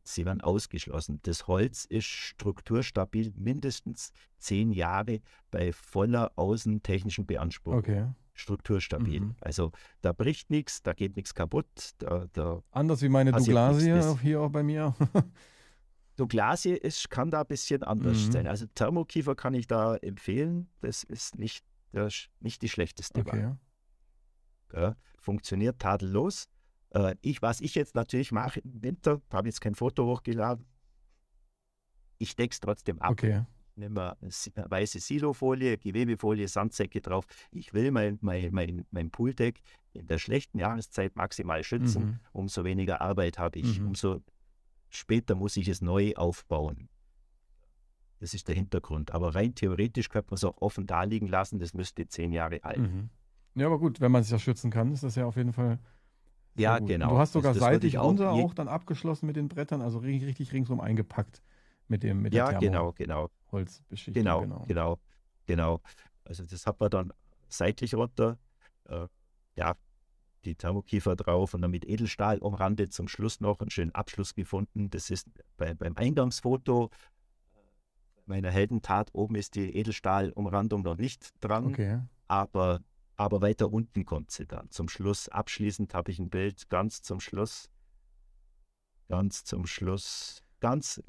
sie werden ausgeschlossen. Das Holz ist strukturstabil mindestens zehn Jahre bei voller außentechnischen Beanspruchung. Okay. Strukturstabil. Mhm. Also da bricht nichts, da geht nichts kaputt. Da, da Anders wie meine Douglasie hier auch bei mir. Douglasie ist, kann da ein bisschen anders Mhm. sein. Also Thermokiefer kann ich da empfehlen. Das ist nicht, sch- nicht die schlechteste Wahl. Okay. Ja, funktioniert tadellos. Äh, ich, was ich jetzt natürlich mache im Winter, habe jetzt kein Foto hochgeladen. Ich decke es trotzdem ab. Okay. Eine si- eine weiße Silofolie, Gewebefolie, Sandsäcke drauf. Ich will mein, mein, mein, mein Pooldeck in der schlechten Jahreszeit maximal schützen. Mhm. Umso weniger Arbeit habe ich, Mhm. umso später muss ich es neu aufbauen. Das ist der Hintergrund. Aber rein theoretisch könnte man es auch offen da liegen lassen. Das müsste zehn Jahre alt. Mhm. Ja, aber gut, wenn man sich ja schützen kann, ist das ja auf jeden Fall. Ja, genau. Du hast Das- sogar das würde seitig auch runter je- auch dann abgeschlossen mit den Brettern, also ri- richtig ringsum eingepackt mit dem mit Ja, der genau, genau. Thermoholzbeschichtung. Genau, genau. genau, genau. Also das hat man dann seitlich runter. Äh, ja, die Thermokiefer drauf und dann mit Edelstahl umrandet. Zum Schluss noch einen schönen Abschluss gefunden. Das ist bei, beim Eingangsfoto meiner Heldentat. Oben ist die Edelstahlumrandung noch nicht dran, Okay. aber, aber weiter unten kommt sie dann. Zum Schluss, abschließend habe ich ein Bild ganz zum Schluss. Ganz zum Schluss. Ganz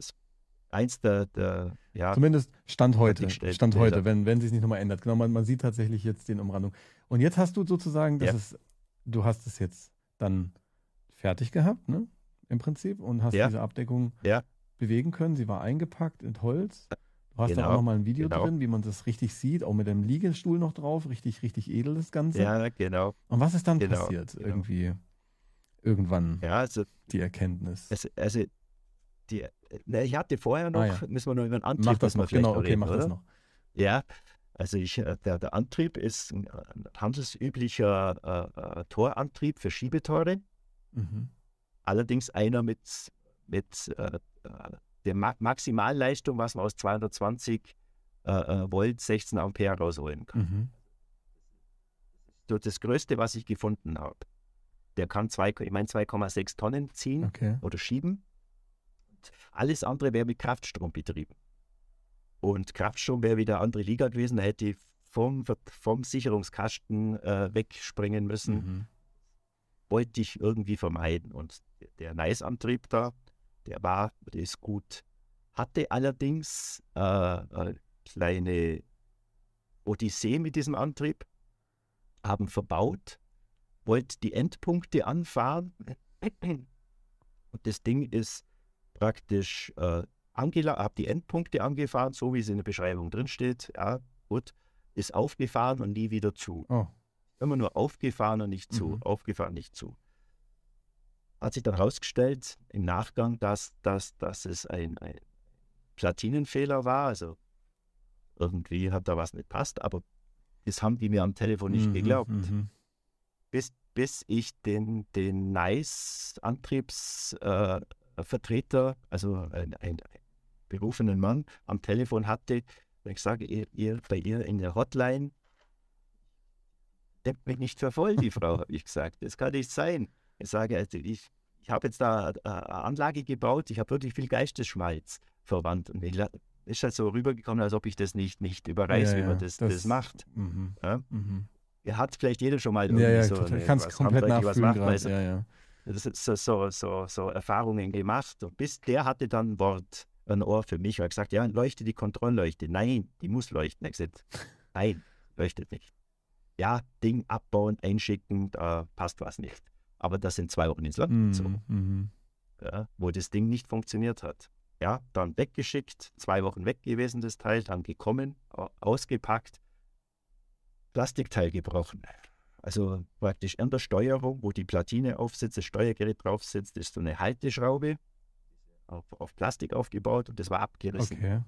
eins der, der ja, Zumindest Stand heute. Stand heute, Bilder. wenn, wenn sich nicht nochmal ändert. Genau, man, man sieht tatsächlich jetzt den Umrandung. Und jetzt hast du sozusagen, das Ja. ist, du hast es jetzt dann fertig gehabt, ne? Im Prinzip, und hast Ja. diese Abdeckung Ja. bewegen können. Sie war eingepackt in Holz. Du hast da auch Genau, nochmal ein Video genau. drin, wie man das richtig sieht, auch mit dem Liegestuhl noch drauf, richtig, richtig edel das Ganze. ja, genau. Und was ist dann Genau, passiert? genau. Irgendwie, irgendwann Ja, also die Erkenntnis. Also, also die, ne, ich hatte vorher noch, Ah, ja. müssen wir noch über den Antrieb Mach das noch, genau, okay, reden, mach das oder? noch. Ja, also ich, äh, der, der Antrieb ist ein, ein handelsüblicher äh, äh, Torantrieb für Schiebetore, Mhm. allerdings einer mit, mit äh, äh, der Ma Maximalleistung, was man aus 220 äh, äh, Volt 16 Ampere rausholen kann. Mhm. So das Größte, was ich gefunden habe. Der kann zwei, ich meine 2,6 Tonnen ziehen. Okay. oder schieben. Alles andere wäre mit Kraftstrom betrieben. Und Kraftstrom wäre wieder eine andere Liga gewesen, da hätte ich vom, vom Sicherungskasten äh, wegspringen müssen. Mhm. Wollte ich irgendwie vermeiden. Und der Nice-Antrieb da, der war, der ist gut. Hatte allerdings äh, eine kleine Odyssee mit diesem Antrieb, haben verbaut, wollte die Endpunkte anfahren und das Ding ist praktisch äh, angela habe die Endpunkte angefahren, so wie es in der Beschreibung drin steht. Ja, gut, ist aufgefahren und nie wieder zu. Oh. Immer nur aufgefahren und nicht zu, Mhm. aufgefahren, nicht zu. Hat sich dann herausgestellt im Nachgang, dass, dass, dass es ein, ein Platinenfehler war. Also irgendwie hat da was nicht passt, aber das haben die mir am Telefon nicht Mhm, geglaubt mhm. bis, bis ich den, den NICE-Antriebsvertreter, äh, also einen, einen berufenen Mann, am Telefon hatte. Und ich sage, ihr, ihr, bei ihr in der Hotline, denkt mich nicht für voll, die Frau, habe ich gesagt. Das kann nicht sein. Ich sage, also ich, ich habe jetzt da äh, eine Anlage gebaut, ich habe wirklich viel Geistesschmalz verwandt. Und ich, ist halt so rübergekommen, als ob ich das nicht, nicht überreiß, Ja, wie man das, das, das- macht. Mhm. Ja? Mhm. Hat vielleicht jeder schon mal irgendwie Ja, ja, so eine, was komplett was macht, gerade. weil so, Ja, ja. das ist so, so, so, so Erfahrungen gemacht. Und bis der hatte dann ein Wort, ein Ohr für mich. Er hat gesagt, ja, leuchte die Kontrollleuchte. Nein, die muss leuchten. Ich gesagt, nein, leuchtet nicht. Ja, Ding abbauen, einschicken, da passt was nicht. Aber das sind zwei Wochen ins Land Mhm. gezogen, Mhm. ja, wo das Ding nicht funktioniert hat. Ja, dann weggeschickt, zwei Wochen weg gewesen, das Teil, dann gekommen, au- ausgepackt, Plastikteil gebrochen. Also praktisch an der Steuerung, wo die Platine aufsitzt, das Steuergerät drauf sitzt, ist so eine Halteschraube auf, auf Plastik aufgebaut und das war abgerissen. Okay.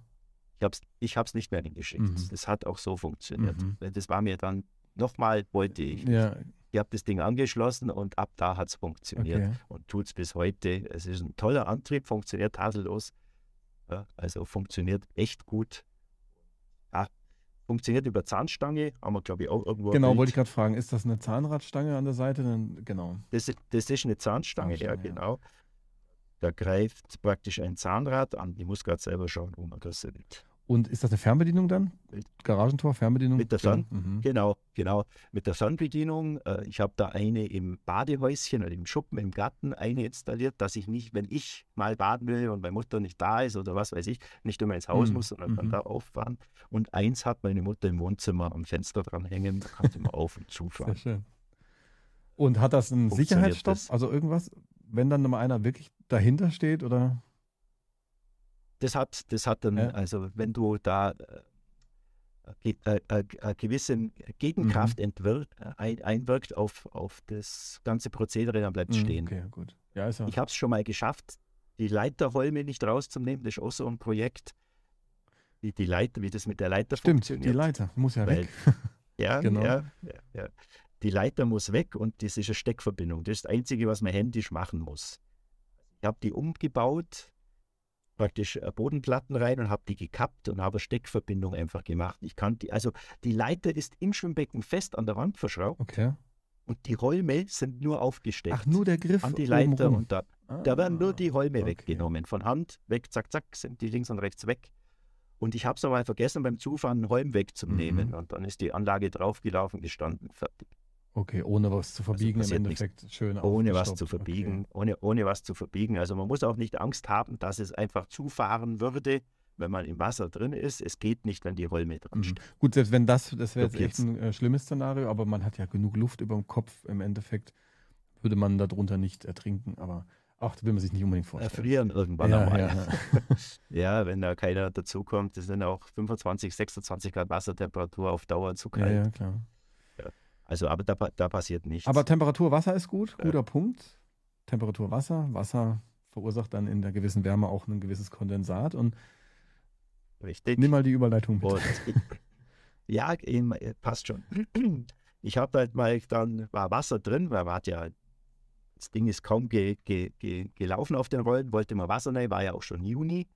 Ich habe es ich hab's nicht mehr hingeschickt. Mhm. Das hat auch so funktioniert. Mhm. Das war mir dann, nochmal wollte ich. Ja, Ich habe das Ding angeschlossen und ab da hat es funktioniert okay. und tut es bis heute. Es ist ein toller Antrieb, funktioniert tadellos. Ja, also funktioniert echt gut. Ja, funktioniert über Zahnstange, haben wir glaube ich auch irgendwo. Genau, wollte ich gerade fragen, ist das eine Zahnradstange an der Seite? Dann, genau. Das, ist- das ist eine Zahnstange, ja, Zahnstange, ja. genau. Da greift praktisch ein Zahnrad an. Ich muss gerade selber schauen, wo man das sind. Und ist das eine Fernbedienung dann? Garagentor, Fernbedienung? Mit der Sonn, mhm. genau, genau. Mit der Sonnenbedienung. Äh, ich habe da eine im Badehäuschen oder im Schuppen im Garten eine installiert, dass ich nicht, wenn ich mal baden will und meine Mutter nicht da ist oder was weiß ich, nicht immer ins Haus mhm. muss, sondern kann mhm. da auffahren. Und eins hat meine Mutter im Wohnzimmer am Fenster dran hängen, da kann sie immer auf und zufahren. Sehr schön. Und hat das einen Sicherheitsstopp? Das? Also irgendwas, wenn dann mal einer wirklich dahinter steht oder? Das hat, das hat dann, ja. also wenn du da äh, äh, äh, äh gewisse Gegenkraft mhm. entwirkt, ein, einwirkt auf, auf das ganze Prozedere, dann bleibt es mhm, stehen. Okay, gut. Ja, ja. Ich habe es schon mal geschafft, die Leiterholme nicht rauszunehmen. Das ist auch so ein Projekt, wie die Leiter, wie das mit der Leiter Stimmt, funktioniert. die Leiter muss ja Weil, weg. ja, genau. ja, ja. Die Leiter muss weg und das ist eine Steckverbindung. Das ist das Einzige, was man händisch machen muss. Ich habe die umgebaut praktisch äh, Bodenplatten rein und habe die gekappt und habe Steckverbindung einfach gemacht. Ich kann die, also die Leiter ist im Schwimmbecken fest an der Wand verschraubt. Okay. Und die Holme sind nur aufgesteckt. Ach, nur der Griff. An die Leiter und da, ah, da werden nur die Holme okay. weggenommen. Von Hand weg, zack, zack, sind die links und rechts weg. Und ich habe es aber vergessen, beim Zufahren einen Holm wegzunehmen. Mhm. Und dann ist die Anlage draufgelaufen, gestanden, fertig. Okay, ohne was zu also verbiegen also im Endeffekt. Nichts. Schön Ohne was zu verbiegen, okay. ohne, ohne was zu verbiegen. Also man muss auch nicht Angst haben, dass es einfach zufahren würde, wenn man im Wasser drin ist. Es geht nicht, wenn die Holme drin mhm. Gut, selbst wenn das, das wäre jetzt echt ein äh, schlimmes Szenario, aber man hat ja genug Luft über dem Kopf. Im Endeffekt würde man darunter nicht ertrinken, aber ach, das will man sich nicht unbedingt vorstellen. Erfrieren irgendwann ja, einmal. Ja. ja, wenn da keiner dazukommt, das sind auch 25, 26 Grad Wassertemperatur auf Dauer zu kalt. Ja, ja, klar. Also, aber da, da passiert nichts. Aber Temperatur Wasser ist gut, guter äh. Punkt. Temperatur Wasser. Wasser verursacht dann in der gewissen Wärme auch ein gewisses Kondensat. Und Richtig. Nimm mal die Überleitung mit. Ja, äh, passt schon. Ich habe halt mal, dann war Wasser drin, weil man hat ja, das Ding ist kaum ge, ge, ge, gelaufen auf den Rollen, wollte mal Wasser nehmen, war ja auch schon Juni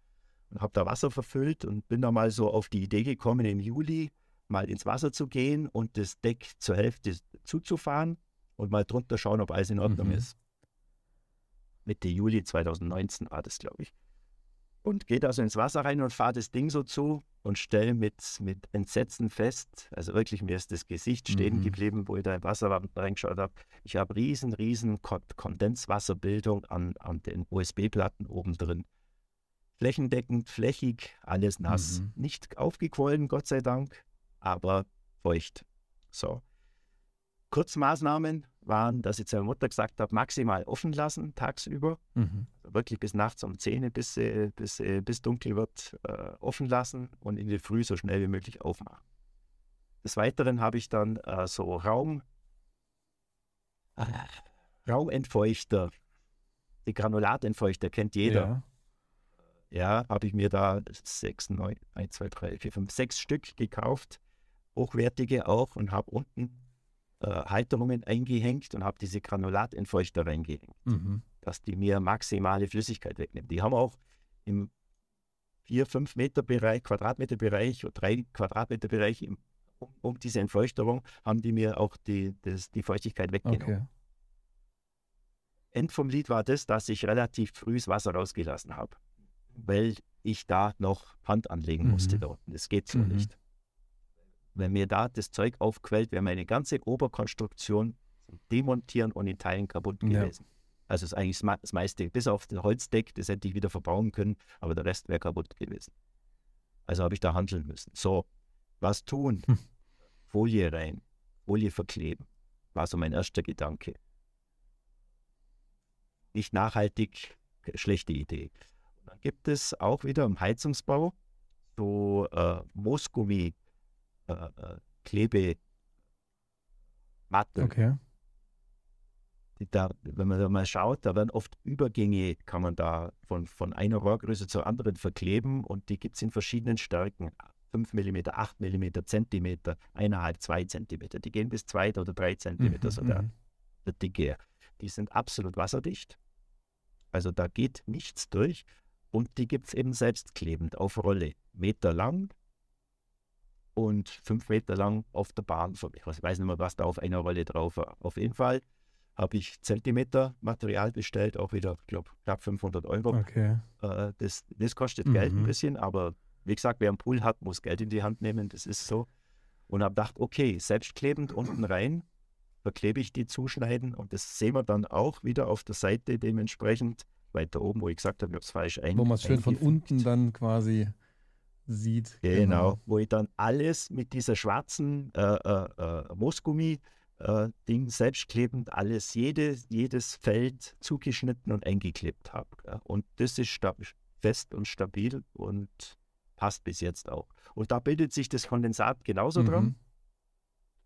und habe da Wasser verfüllt und bin da mal so auf die Idee gekommen, im Juli mal ins Wasser zu gehen und das Deck zur Hälfte zuzufahren und mal drunter schauen, ob alles in Ordnung mhm. ist. Mitte Juli 2019 war das, glaube ich. Und geht also ins Wasser rein und fahre das Ding so zu und stelle mit, mit Entsetzen fest, also wirklich mir ist das Gesicht stehen mhm. geblieben, wo ich da im Wasser reingeschaut habe. Ich habe riesen, riesen Kondenswasserbildung an, an den USB-Platten oben drin. Flächendeckend, flächig, alles nass. Mhm. Nicht aufgequollen, Gott sei Dank aber feucht. So. Kurzmaßnahmen waren, dass ich zu meiner Mutter gesagt habe, maximal offen lassen tagsüber. Mhm. Also wirklich bis nachts um 10 bis, äh, bis, äh, bis dunkel wird äh, offen lassen und in die Früh so schnell wie möglich aufmachen. Des Weiteren habe ich dann äh, so Raum, äh, Raumentfeuchter, die Granulatentfeuchter kennt jeder. Ja ja, habe ich mir da sechs, neun, eins, zwei, drei, vier, fünf, sechs Stück gekauft hochwertige auch und habe unten äh, Halterungen eingehängt und habe diese Granulatentfeuchter reingehängt, mhm. dass die mir maximale Flüssigkeit wegnehmen. Die haben auch im 4-5 Meter Bereich, Quadratmeter Bereich oder 3 Quadratmeter Bereich im, um, um, diese Entfeuchterung haben die mir auch die, das, die Feuchtigkeit weggenommen. Okay. End vom Lied war das, dass ich relativ früh das Wasser rausgelassen habe, weil ich da noch Hand anlegen musste mhm. da unten. Das geht so mhm. nicht wenn mir da das Zeug aufquellt, wäre meine ganze Oberkonstruktion demontieren und in Teilen kaputt gewesen. Ja. Also ist eigentlich das meiste, bis auf das Holzdeck, das hätte ich wieder verbauen können, aber der Rest wäre kaputt gewesen. Also habe ich da handeln müssen. So, was tun? Hm. Folie rein, Folie verkleben, war so mein erster Gedanke. Nicht nachhaltig, schlechte Idee. Und dann gibt es auch wieder im Heizungsbau so äh, Moosgummi äh, äh, Klebematte. Okay. Die da, wenn man da mal schaut, da werden oft Übergänge, kann man da von, von einer Rohrgröße zur anderen verkleben und die gibt es in verschiedenen Stärken. 5 mm, 8 mm, Zentimeter, 1,5, 2 Zentimeter. Die gehen bis 2 oder 3 Zentimeter, mhm, so der, mhm. der Dicke. Die sind absolut wasserdicht. Also da geht nichts durch. Und die gibt es eben selbstklebend auf Rolle. Meter lang, und fünf Meter lang auf der Bahn. Ich weiß nicht mehr, was da auf einer Rolle drauf war. Auf jeden Fall habe ich Zentimeter Material bestellt, auch wieder, ich glaube, knapp 500 Euro. Okay. Äh, das, das kostet mhm. Geld ein bisschen, aber wie gesagt, wer einen Pool hat, muss Geld in die Hand nehmen, das ist so. Und habe gedacht, okay, selbstklebend unten rein, verklebe ich die Zuschneiden und das sehen wir dann auch wieder auf der Seite dementsprechend weiter oben, wo ich gesagt habe, ich habe es falsch ein. Wo man es schön von unten dann quasi sieht. Genau, genau, wo ich dann alles mit dieser schwarzen äh, äh, äh Moosgummi äh, Ding selbstklebend alles, jede, jedes Feld zugeschnitten und eingeklebt habe. Ja. Und das ist fest und stabil und passt bis jetzt auch. Und da bildet sich das Kondensat genauso mhm. dran.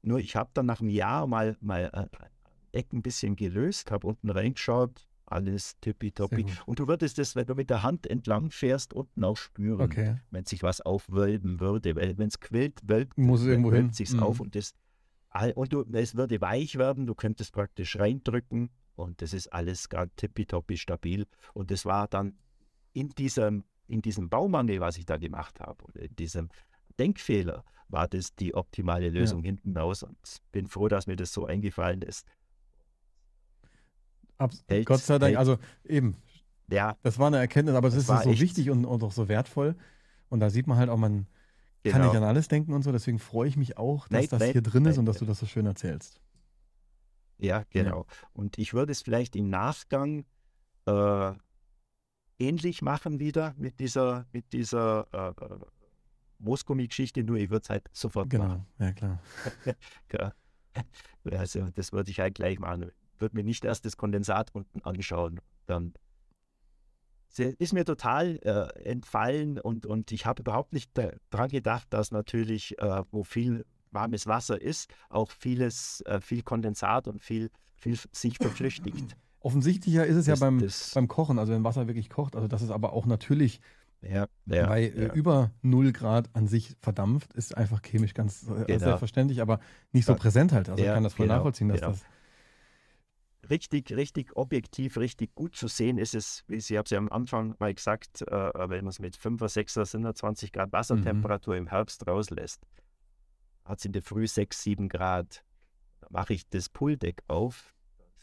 Nur ich habe dann nach einem Jahr mal, mal äh, Eck ein bisschen gelöst, habe unten reingeschaut, alles tippitoppi. Und du würdest das, wenn du mit der Hand entlang fährst, unten auch spüren, okay. wenn sich was aufwölben würde. Weil wenn es quillt, wölbt, Muss irgendwo hin. sich mhm. auf und das und du, es würde weich werden, du könntest praktisch reindrücken und das ist alles ganz tippitoppi stabil. Und das war dann in diesem, in diesem Baumangel, was ich da gemacht habe, oder in diesem Denkfehler, war das die optimale Lösung ja. hinten raus. Und bin froh, dass mir das so eingefallen ist. Abs hält, Gott sei Dank, hält. also eben. Ja. Das war eine Erkenntnis, aber es ist so wichtig und, und auch so wertvoll. Und da sieht man halt auch, man genau. kann nicht an alles denken und so. Deswegen freue ich mich auch, dass nein, das hier drin ist und dass du das so schön erzählst. Ja, genau. Ja. Und ich würde es vielleicht im Nachgang äh, ähnlich machen wieder mit dieser, mit dieser äh, äh Moosgummi-Geschichte, nur ich würde es halt sofort genau. machen. ja klar. ja. Also das würde ich halt gleich machen würde mir nicht erst das Kondensat unten anschauen. Dann ist mir total äh, entfallen und, und ich habe überhaupt nicht daran gedacht, dass natürlich, äh, wo viel warmes Wasser ist, auch vieles, äh, viel Kondensat und viel, viel sich verflüchtigt. Offensichtlicher ist es das, ja beim, das, beim Kochen, also wenn Wasser wirklich kocht, also das ist aber auch natürlich ja, ja, bei äh, ja. über 0 Grad an sich verdampft, ist einfach chemisch ganz äh, genau. selbstverständlich, aber nicht so präsent halt. Also ich kann das voll genau, nachvollziehen, dass genau. das richtig, richtig objektiv, richtig gut zu sehen ist es, wie Sie haben ja am Anfang mal gesagt, äh, wenn man es mit 5er, 6er, 27 Grad Wassertemperatur mhm. im Herbst rauslässt, hat es in der Früh 6, 7 Grad. Da mache ich das Pooldeck auf.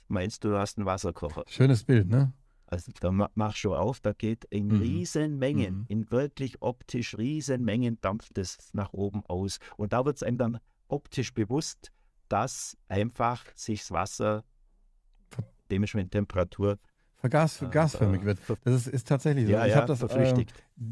Meinst du, du hast einen Wasserkocher? Schönes Bild, ne? Also da mach schon auf, da geht in mhm. Riesenmengen, mhm. in wirklich optisch Riesenmengen dampft es nach oben aus. Und da wird es einem dann optisch bewusst, dass einfach sich das Wasser dementsprechend Temperatur Vergas, äh, gasförmig wird. Das ist, ist tatsächlich so. Ja, ich ja, das Äh,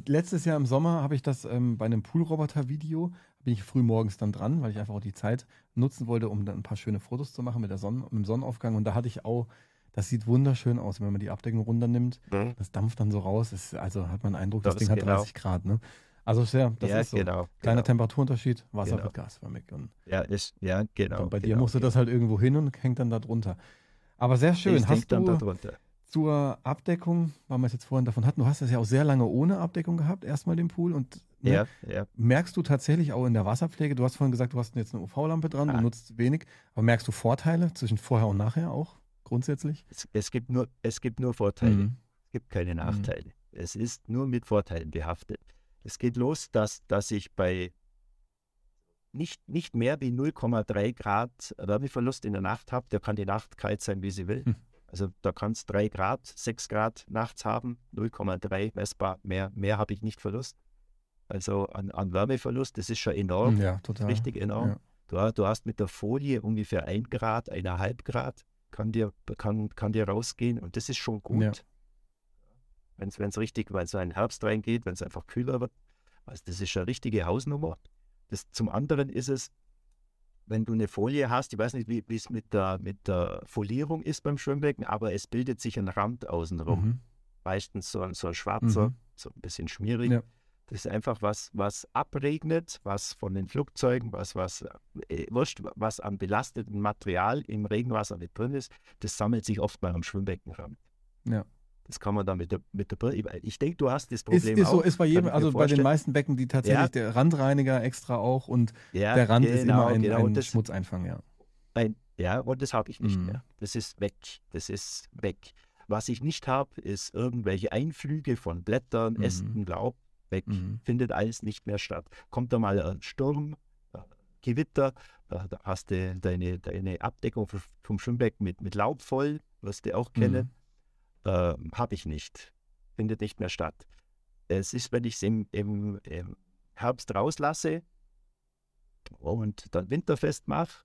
letztes Jahr im Sommer habe ich das ähm, bei einem Poolroboter-Video, bin ich früh morgens dann dran, weil ich einfach auch die Zeit nutzen wollte, um dann ein paar schöne Fotos zu machen mit, der Sonne, mit dem Sonnenaufgang. Und da hatte ich auch, das sieht wunderschön aus, wenn man die Abdeckung runternimmt. Mhm. Das dampft dann so raus. Ist, also hat man den Eindruck, das, das Ding hat genau. 30 Grad. Ne? Also sehr, das ja, ist so. Genau, Kleiner genau. Temperaturunterschied, Wasser genau. wird gasförmig. Und ja, ist, ja, genau. Und bei genau, dir musst du das halt irgendwo hin und hängt dann da drunter. Aber sehr schön. Ich hast du zur Abdeckung, weil wir es jetzt vorhin davon hatten, du hast es ja auch sehr lange ohne Abdeckung gehabt, erstmal den Pool. Und ne, ja, ja. merkst du tatsächlich auch in der Wasserpflege, du hast vorhin gesagt, du hast jetzt eine UV-Lampe dran, ah. du nutzt wenig, aber merkst du Vorteile zwischen vorher und nachher auch grundsätzlich? Es, es gibt, nur, es gibt nur Vorteile, mhm. es gibt keine mhm. Nachteile. Mhm. Es ist nur mit Vorteilen behaftet. Es geht los, dass, dass ich bei nicht, nicht mehr wie 0,3 Grad Wärmeverlust in der Nacht habe. Der kann die Nacht kalt sein, wie sie will. Hm. Also da kann es 3 Grad, 6 Grad nachts haben, 0,3 messbar, mehr, mehr habe ich nicht Verlust. Also an, an Wärmeverlust, das ist schon enorm. Ja, total. Richtig enorm. Ja. Du, du, hast mit der Folie ungefähr 1 Grad, 1,5 Grad kann dir, kann, kann dir rausgehen und das ist schon gut. Ja. Wenn es richtig, weil so ein Herbst reingeht, wenn es einfach kühler wird. Also das ist eine richtige Hausnummer. Das, zum anderen ist es, wenn du eine Folie hast, ich weiß nicht, wie es mit der, mit der Folierung ist beim Schwimmbecken, aber es bildet sich ein Rand außenrum. Mhm. Meistens so ein, so ein schwarzer, mhm. so ein bisschen schmierig. Ja. Das ist einfach was, was abregnet, was von den Flugzeugen, was, was, äh, wurscht, was an belastetem Material im Regenwasser mit drin ist, das sammelt sich oft mal am Schwimmbeckenrand. Ja. Das kann man dann mit der, mit der Brille. Ich denke, du hast das Problem. Ist, ist so, ist bei jedem, also bei den meisten Becken, die tatsächlich ja. der Randreiniger extra auch und ja, der Rand genau, ist immer ein, genau. ein das, Schmutzeinfang, ja. Ein, ja, und das habe ich nicht mhm. mehr. Das ist weg. Das ist weg. Was ich nicht habe, ist irgendwelche Einflüge von Blättern, mhm. Ästen, Laub. Weg. Mhm. Findet alles nicht mehr statt. Kommt da mal ein Sturm, Gewitter, da hast du deine, deine Abdeckung vom Schwimmbecken mit, mit Laub voll, wirst du auch kennen. Mhm äh, habe ich nicht, findet nicht mehr statt. Es ist, wenn ich es im, im, im, Herbst rauslasse und dann winterfest mache,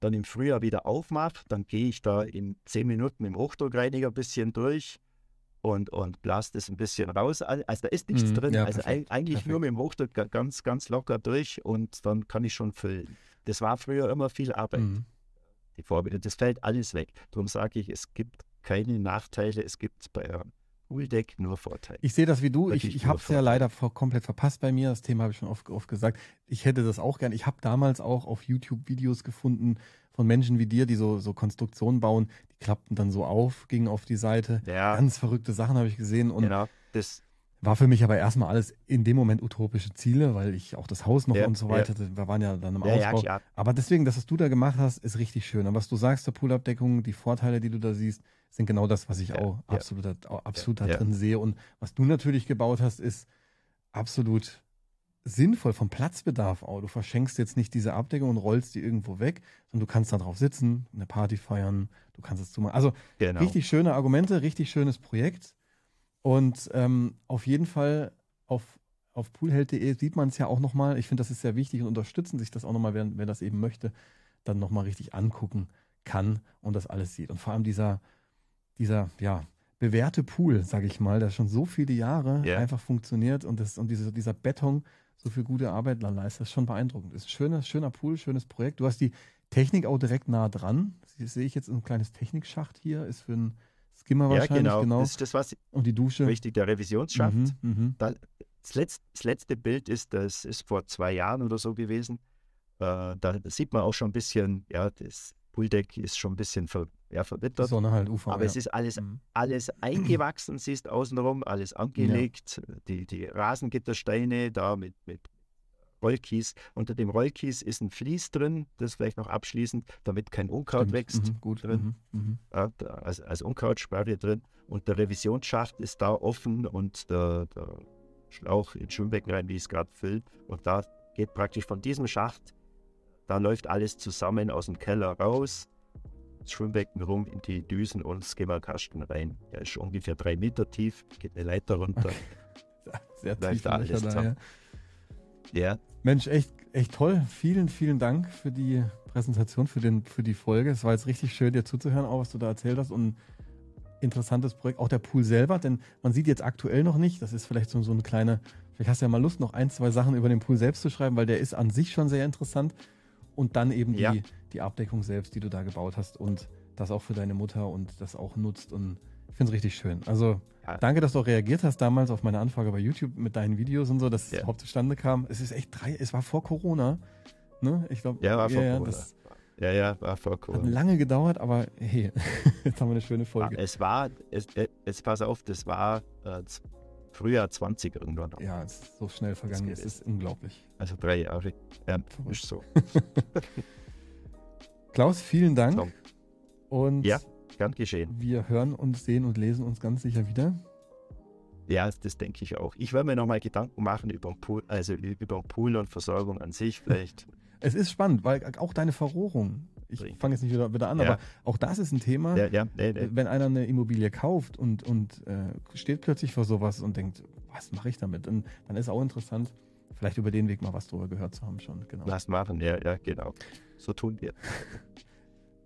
dann im Frühjahr wieder aufmache, dann gehe ich da in zehn Minuten dem Hochdruckreiniger ein bisschen durch und, und blast es ein bisschen raus. Also da ist nichts mm, drin. Ja, also perfekt, eigentlich perfekt. nur mit dem Hochdruck ganz, ganz locker durch und dann kann ich schon füllen. Das war früher immer viel Arbeit. Mm. Die Vorbilder, das fällt alles weg. Darum sage ich, es gibt keine Nachteile, es gibt bei einem Pooldeck nur Vorteile. Ich sehe das wie du. Wirklich ich, ich habe es ja leider komplett verpasst bei mir. Das Thema habe ich schon oft, oft gesagt. Ich hätte das auch gern. Ich habe damals auch auf YouTube Videos gefunden, von Menschen wie dir, die so, so Konstruktionen bauen, die klappten dann so auf, gingen auf die Seite. Ja. Ganz verrückte Sachen habe ich gesehen. Und genau. Das war für mich aber erstmal alles in dem Moment utopische Ziele, weil ich auch das Haus noch ja, und so weiter, ja. wir waren ja dann im ja, Ausbau. aber deswegen, das, was du da gemacht hast, ist richtig schön. Und was du sagst zur Poolabdeckung, die Vorteile, die du da siehst, sind genau das, was ich auch absolut, absolut da drin sehe. Und was du natürlich gebaut hast, ist absolut sinnvoll vom Platzbedarf auch. Du verschenkst jetzt nicht diese Abdeckung und rollst die irgendwo weg, sondern du kannst da drauf sitzen, eine Party feiern, du kannst es zumachen. Also genau. richtig schöne Argumente, richtig schönes Projekt. Und ähm, auf jeden Fall auf, auf poolheld.de sieht man es ja auch nochmal. Ich finde, das ist sehr wichtig und unterstützen sich das auch nochmal, wer, wer das eben möchte, dann nochmal richtig angucken kann und das alles sieht. Und vor allem dieser, dieser, ja, bewährte Pool, sage ich mal, der schon so viele Jahre yeah. einfach funktioniert und, das, und diese, dieser Beton, so viel gute Arbeit leistet. Das ist schon beeindruckend. Das ist ein schöner, schöner Pool, schönes Projekt. Du hast die Technik auch direkt nah dran. Das sehe ich jetzt ein kleines Technikschacht hier, ist für einen Skimmer ja, wahrscheinlich. Genau. genau. Das ist das, was Und die Dusche. Richtig, der Revisionsschacht. Mhm, mhm. da, das, letzte, das, letzte, Bild ist, das ist vor zwei Jahren oder so gewesen. Äh, da sieht man auch schon ein bisschen, ja, das Pooldeck ist schon ein bisschen ver, ja, verwittert. Sonne halt, UV, aber ja. es ist alles, mhm. alles eingewachsen, siehst außenrum, alles angelegt. Ja. Die, die Rasengittersteine da mit, mit Rollkies. Unter dem Rollkies ist ein Vlies drin, das vielleicht noch abschließend, damit kein Unkraut Stimmt. wächst mhm, gut. drin. Mhm, mhm. Ja, als, als Unkrautsperre drin. Und der Revisionsschacht ist da offen und der, der Schlauch ins Schwimmbecken rein, wie ich es gerade fülle. Und da geht praktisch von diesem Schacht, da läuft alles zusammen aus dem Keller raus das Schwimmbecken rum in die Düsen und Skimmerkasten rein. Der ist ungefähr drei Meter tief, geht eine Leiter runter. Okay. Sehr tief da alles da, ja. Ja. Mensch, echt, echt toll. Vielen, vielen Dank für die Präsentation, für, den, für die Folge. Es war jetzt richtig schön, dir zuzuhören, auch was du da erzählt hast. Und interessantes Projekt. Auch der Pool selber, denn man sieht jetzt aktuell noch nicht, das ist vielleicht so, so eine kleine, vielleicht hast du ja mal Lust, noch ein, zwei Sachen über den Pool selbst zu schreiben, weil der ist an sich schon sehr interessant. Und dann eben ja. die, die Abdeckung selbst, die du da gebaut hast und das auch für deine Mutter und das auch nutzt. Und ich finde es richtig schön. Also ja. danke, dass du auch reagiert hast damals auf meine Anfrage bei YouTube mit deinen Videos und so, dass ja. es überhaupt zustande kam. Es ist echt drei, es war vor Corona. Ne? Ich glaube, ja, war vor ja, Corona. Das, ja, ja, war vor Corona. Hat lange gedauert, aber hey, jetzt haben wir eine schöne Folge. Es war, es, es pass auf, das war äh, Frühjahr 20 irgendwann. Ja, es ist so schnell vergangen, es ist unglaublich. Also drei Jahre. Ja, ist so. Klaus, vielen Dank. So. Und ja, gern geschehen. Wir hören und sehen und lesen uns ganz sicher wieder. Ja, das denke ich auch. Ich werde mir nochmal Gedanken machen über Pool, also über Pool und Versorgung an sich vielleicht. Es ist spannend, weil auch deine Verrohrung, ich fange jetzt nicht wieder, wieder an, ja. aber auch das ist ein Thema. Ja, ja, nee, nee. Wenn einer eine Immobilie kauft und, und äh, steht plötzlich vor sowas und denkt, was mache ich damit? Und dann ist auch interessant, vielleicht über den Weg mal was drüber gehört zu haben schon. Genau. Lass machen, ja, ja, genau. So tun wir.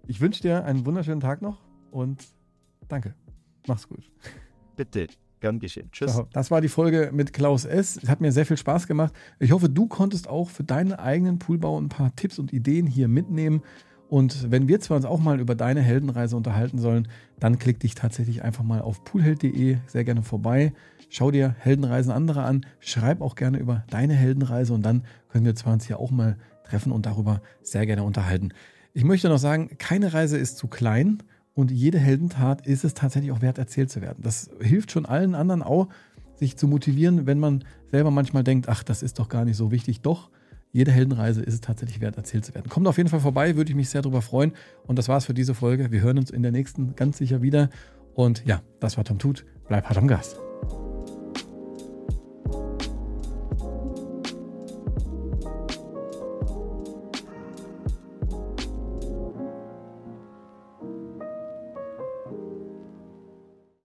Ich wünsche dir einen wunderschönen Tag noch und danke. Mach's gut. Bitte. Gern geschehen. Tschüss. So, das war die Folge mit Klaus S. Es hat mir sehr viel Spaß gemacht. Ich hoffe, du konntest auch für deinen eigenen Poolbau ein paar Tipps und Ideen hier mitnehmen. Und wenn wir zwar uns auch mal über deine Heldenreise unterhalten sollen, dann klick dich tatsächlich einfach mal auf poolheld.de sehr gerne vorbei. Schau dir Heldenreisen anderer an. Schreib auch gerne über deine Heldenreise und dann können wir zwar uns hier auch mal treffen und darüber sehr gerne unterhalten. Ich möchte noch sagen, keine Reise ist zu klein und jede Heldentat ist es tatsächlich auch wert, erzählt zu werden. Das hilft schon allen anderen auch, sich zu motivieren, wenn man selber manchmal denkt, ach, das ist doch gar nicht so wichtig. Doch, jede Heldenreise ist es tatsächlich wert, erzählt zu werden. Kommt auf jeden Fall vorbei, würde ich mich sehr darüber freuen. Und das war's für diese Folge. Wir hören uns in der nächsten ganz sicher wieder. Und ja, das war Tom Tut. Bleib hart am Gast.